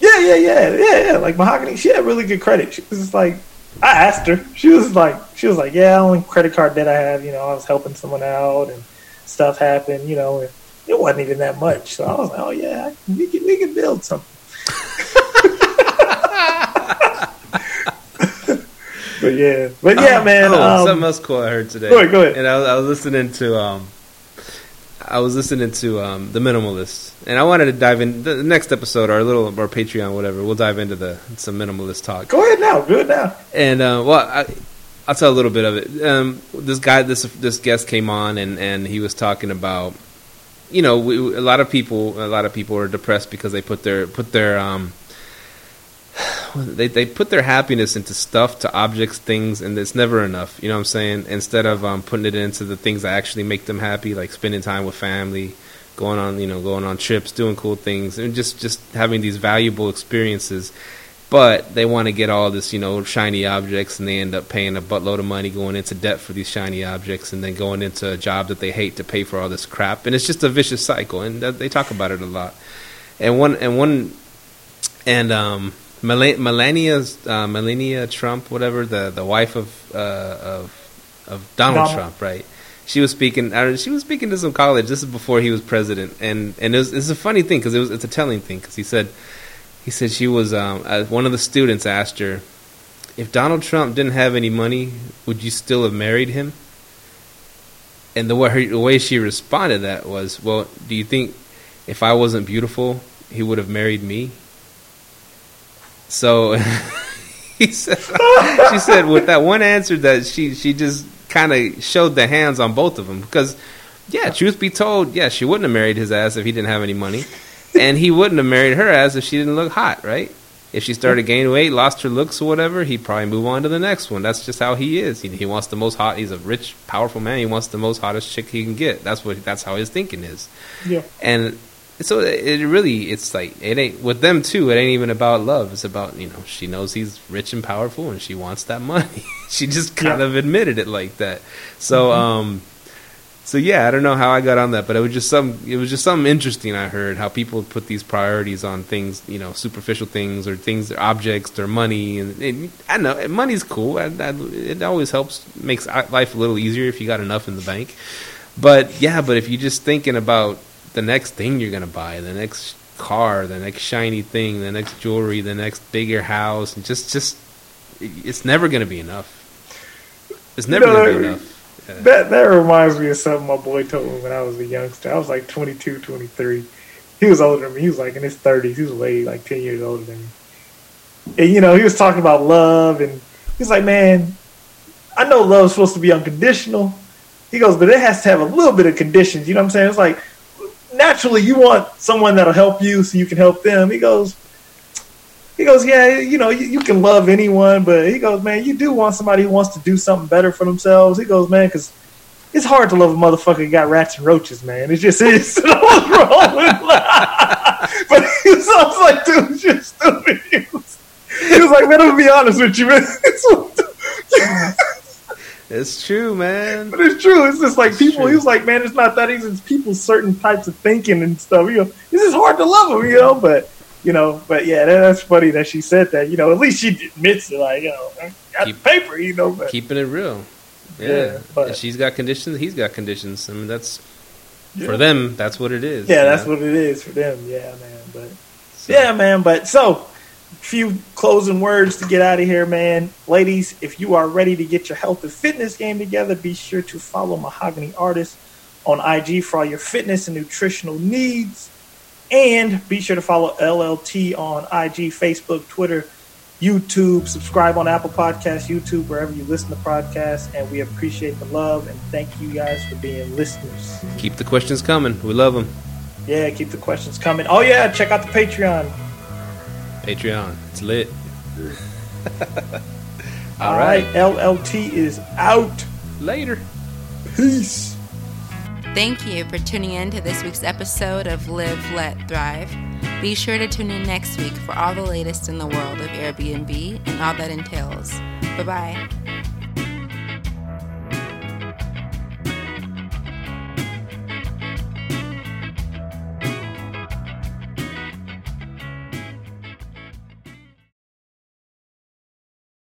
Yeah, yeah, yeah, yeah, yeah. Like Mahogany, she had really good credit. She was just like, I asked her. She was like, she was like, yeah, only credit card debt I have. You know, I was helping someone out and stuff happened. You know, and it wasn't even that much. So I was like, oh yeah, we can we can build something. <laughs> but yeah, but yeah, <laughs> man. Oh, um, something else cool I heard today. Go ahead, go ahead. And I was, I was listening to um, I was listening to um, the Minimalist, and I wanted to dive in the next episode, our little our Patreon, whatever. We'll dive into the some minimalist talk. Go ahead now. Good now. And uh, well, I, I'll tell a little bit of it. Um, this guy, this this guest came on, and and he was talking about, you know, we, a lot of people, a lot of people are depressed because they put their put their um, they they put their happiness into stuff, to objects, things, and it's never enough. You know what I'm saying? Instead of um, putting it into the things that actually make them happy, like spending time with family, going on you know going on trips, doing cool things, and just just having these valuable experiences. But they want to get all this you know shiny objects, and they end up paying a buttload of money, going into debt for these shiny objects, and then going into a job that they hate to pay for all this crap, and it's just a vicious cycle. And they talk about it a lot. And one and one and um Mel- Melania's uh, Melania Trump, whatever the the wife of uh, of of Donald Donald. Trump, right? She was speaking. She was speaking to some college. This is before he was president, and and it was, it's a funny thing because it was it's a telling thing because he said he said she was um, uh, one of the students asked her if Donald Trump didn't have any money, would you still have married him? And the way her, the way she responded to that was, well, do you think if I wasn't beautiful, he would have married me? So <laughs> he said, she said with that one answer that she she just kind of showed the hands on both of them because yeah, truth be told, yeah, she wouldn't have married his ass if he didn't have any money, and he wouldn't have married her ass if she didn't look hot, right? If she started gaining weight, lost her looks or whatever, he'd probably move on to the next one. That's just how he is. He, he wants the most hot. He's a rich, powerful man. He wants the most hottest chick he can get. That's what. That's how his thinking is. Yeah. And so it really, it's like it ain't with them too. It ain't even about love. It's about you know she knows he's rich and powerful, and she wants that money. <laughs> she just kind Yeah. of admitted it like that. So um, so yeah, I don't know how I got on that, but it was just some. It was just something interesting I heard how people put these priorities on things, you know, superficial things or things, objects or money, and, and I know money's cool. I, I, it always helps, makes life a little easier if you got enough in the bank. But yeah, but if you're just thinking about the next thing you're gonna buy, the next car, the next shiny thing, the next jewelry, the next bigger house, and just just it's never gonna be enough. It's never gonna be enough. Yeah. That that reminds me of something my boy told me when I was a youngster. I was like 22, 23. He was older than me. He was like in his 30s. He was way like 10 years older than me. And you know, he was talking about love and he's like, "Man, I know love's supposed to be unconditional." He goes, "But it has to have a little bit of conditions." You know what I'm saying? It's like naturally you want someone that'll help you so you can help them. He goes, he goes, yeah, you know, you, you can love anyone, but he goes, man, you do want somebody who wants to do something better for themselves. He goes, man, because it's hard to love a motherfucker who got rats and roaches, man. It just is. <laughs> <laughs> But he was, I was like, dude, just stupid. He was, he was like, man, I'm gonna be honest with you, man. <laughs> It's true, man. But it's true. It's just like It's people. true. He was like, man, it's not that easy. It's people's certain types of thinking and stuff. You know, it's just hard to love them. You know, but you know, but yeah, that, that's funny that she said that. You know, at least she admits it. Like, you know, got Keep- the paper. You know, but Keeping it real. Yeah. Yeah, but- she's got conditions, he's got conditions. I mean, that's Yeah. for them. That's what it is. yeah, that's know? what it is for them. Yeah, man. But So, yeah, man. But so, few closing words to get out of here, man. Ladies, if you are ready to get your health and fitness game together, be sure to follow Mahogany Artis on IG for all your fitness and nutritional needs. And be sure to follow LLT on IG, Facebook, Twitter, YouTube. Subscribe on Apple Podcasts, YouTube, wherever you listen to podcasts. And we appreciate the love and thank you guys for being listeners. Keep the questions coming. We love them. Yeah, keep the questions coming. Oh, yeah, check out the Patreon. Patreon. It's lit. All <laughs> All right, right. LLT is out. Later. Peace. Thank you for tuning in to this week's episode of Live, Let, Thrive. Be sure to tune in next week for all the latest in the world of Airbnb and all that entails. Bye bye.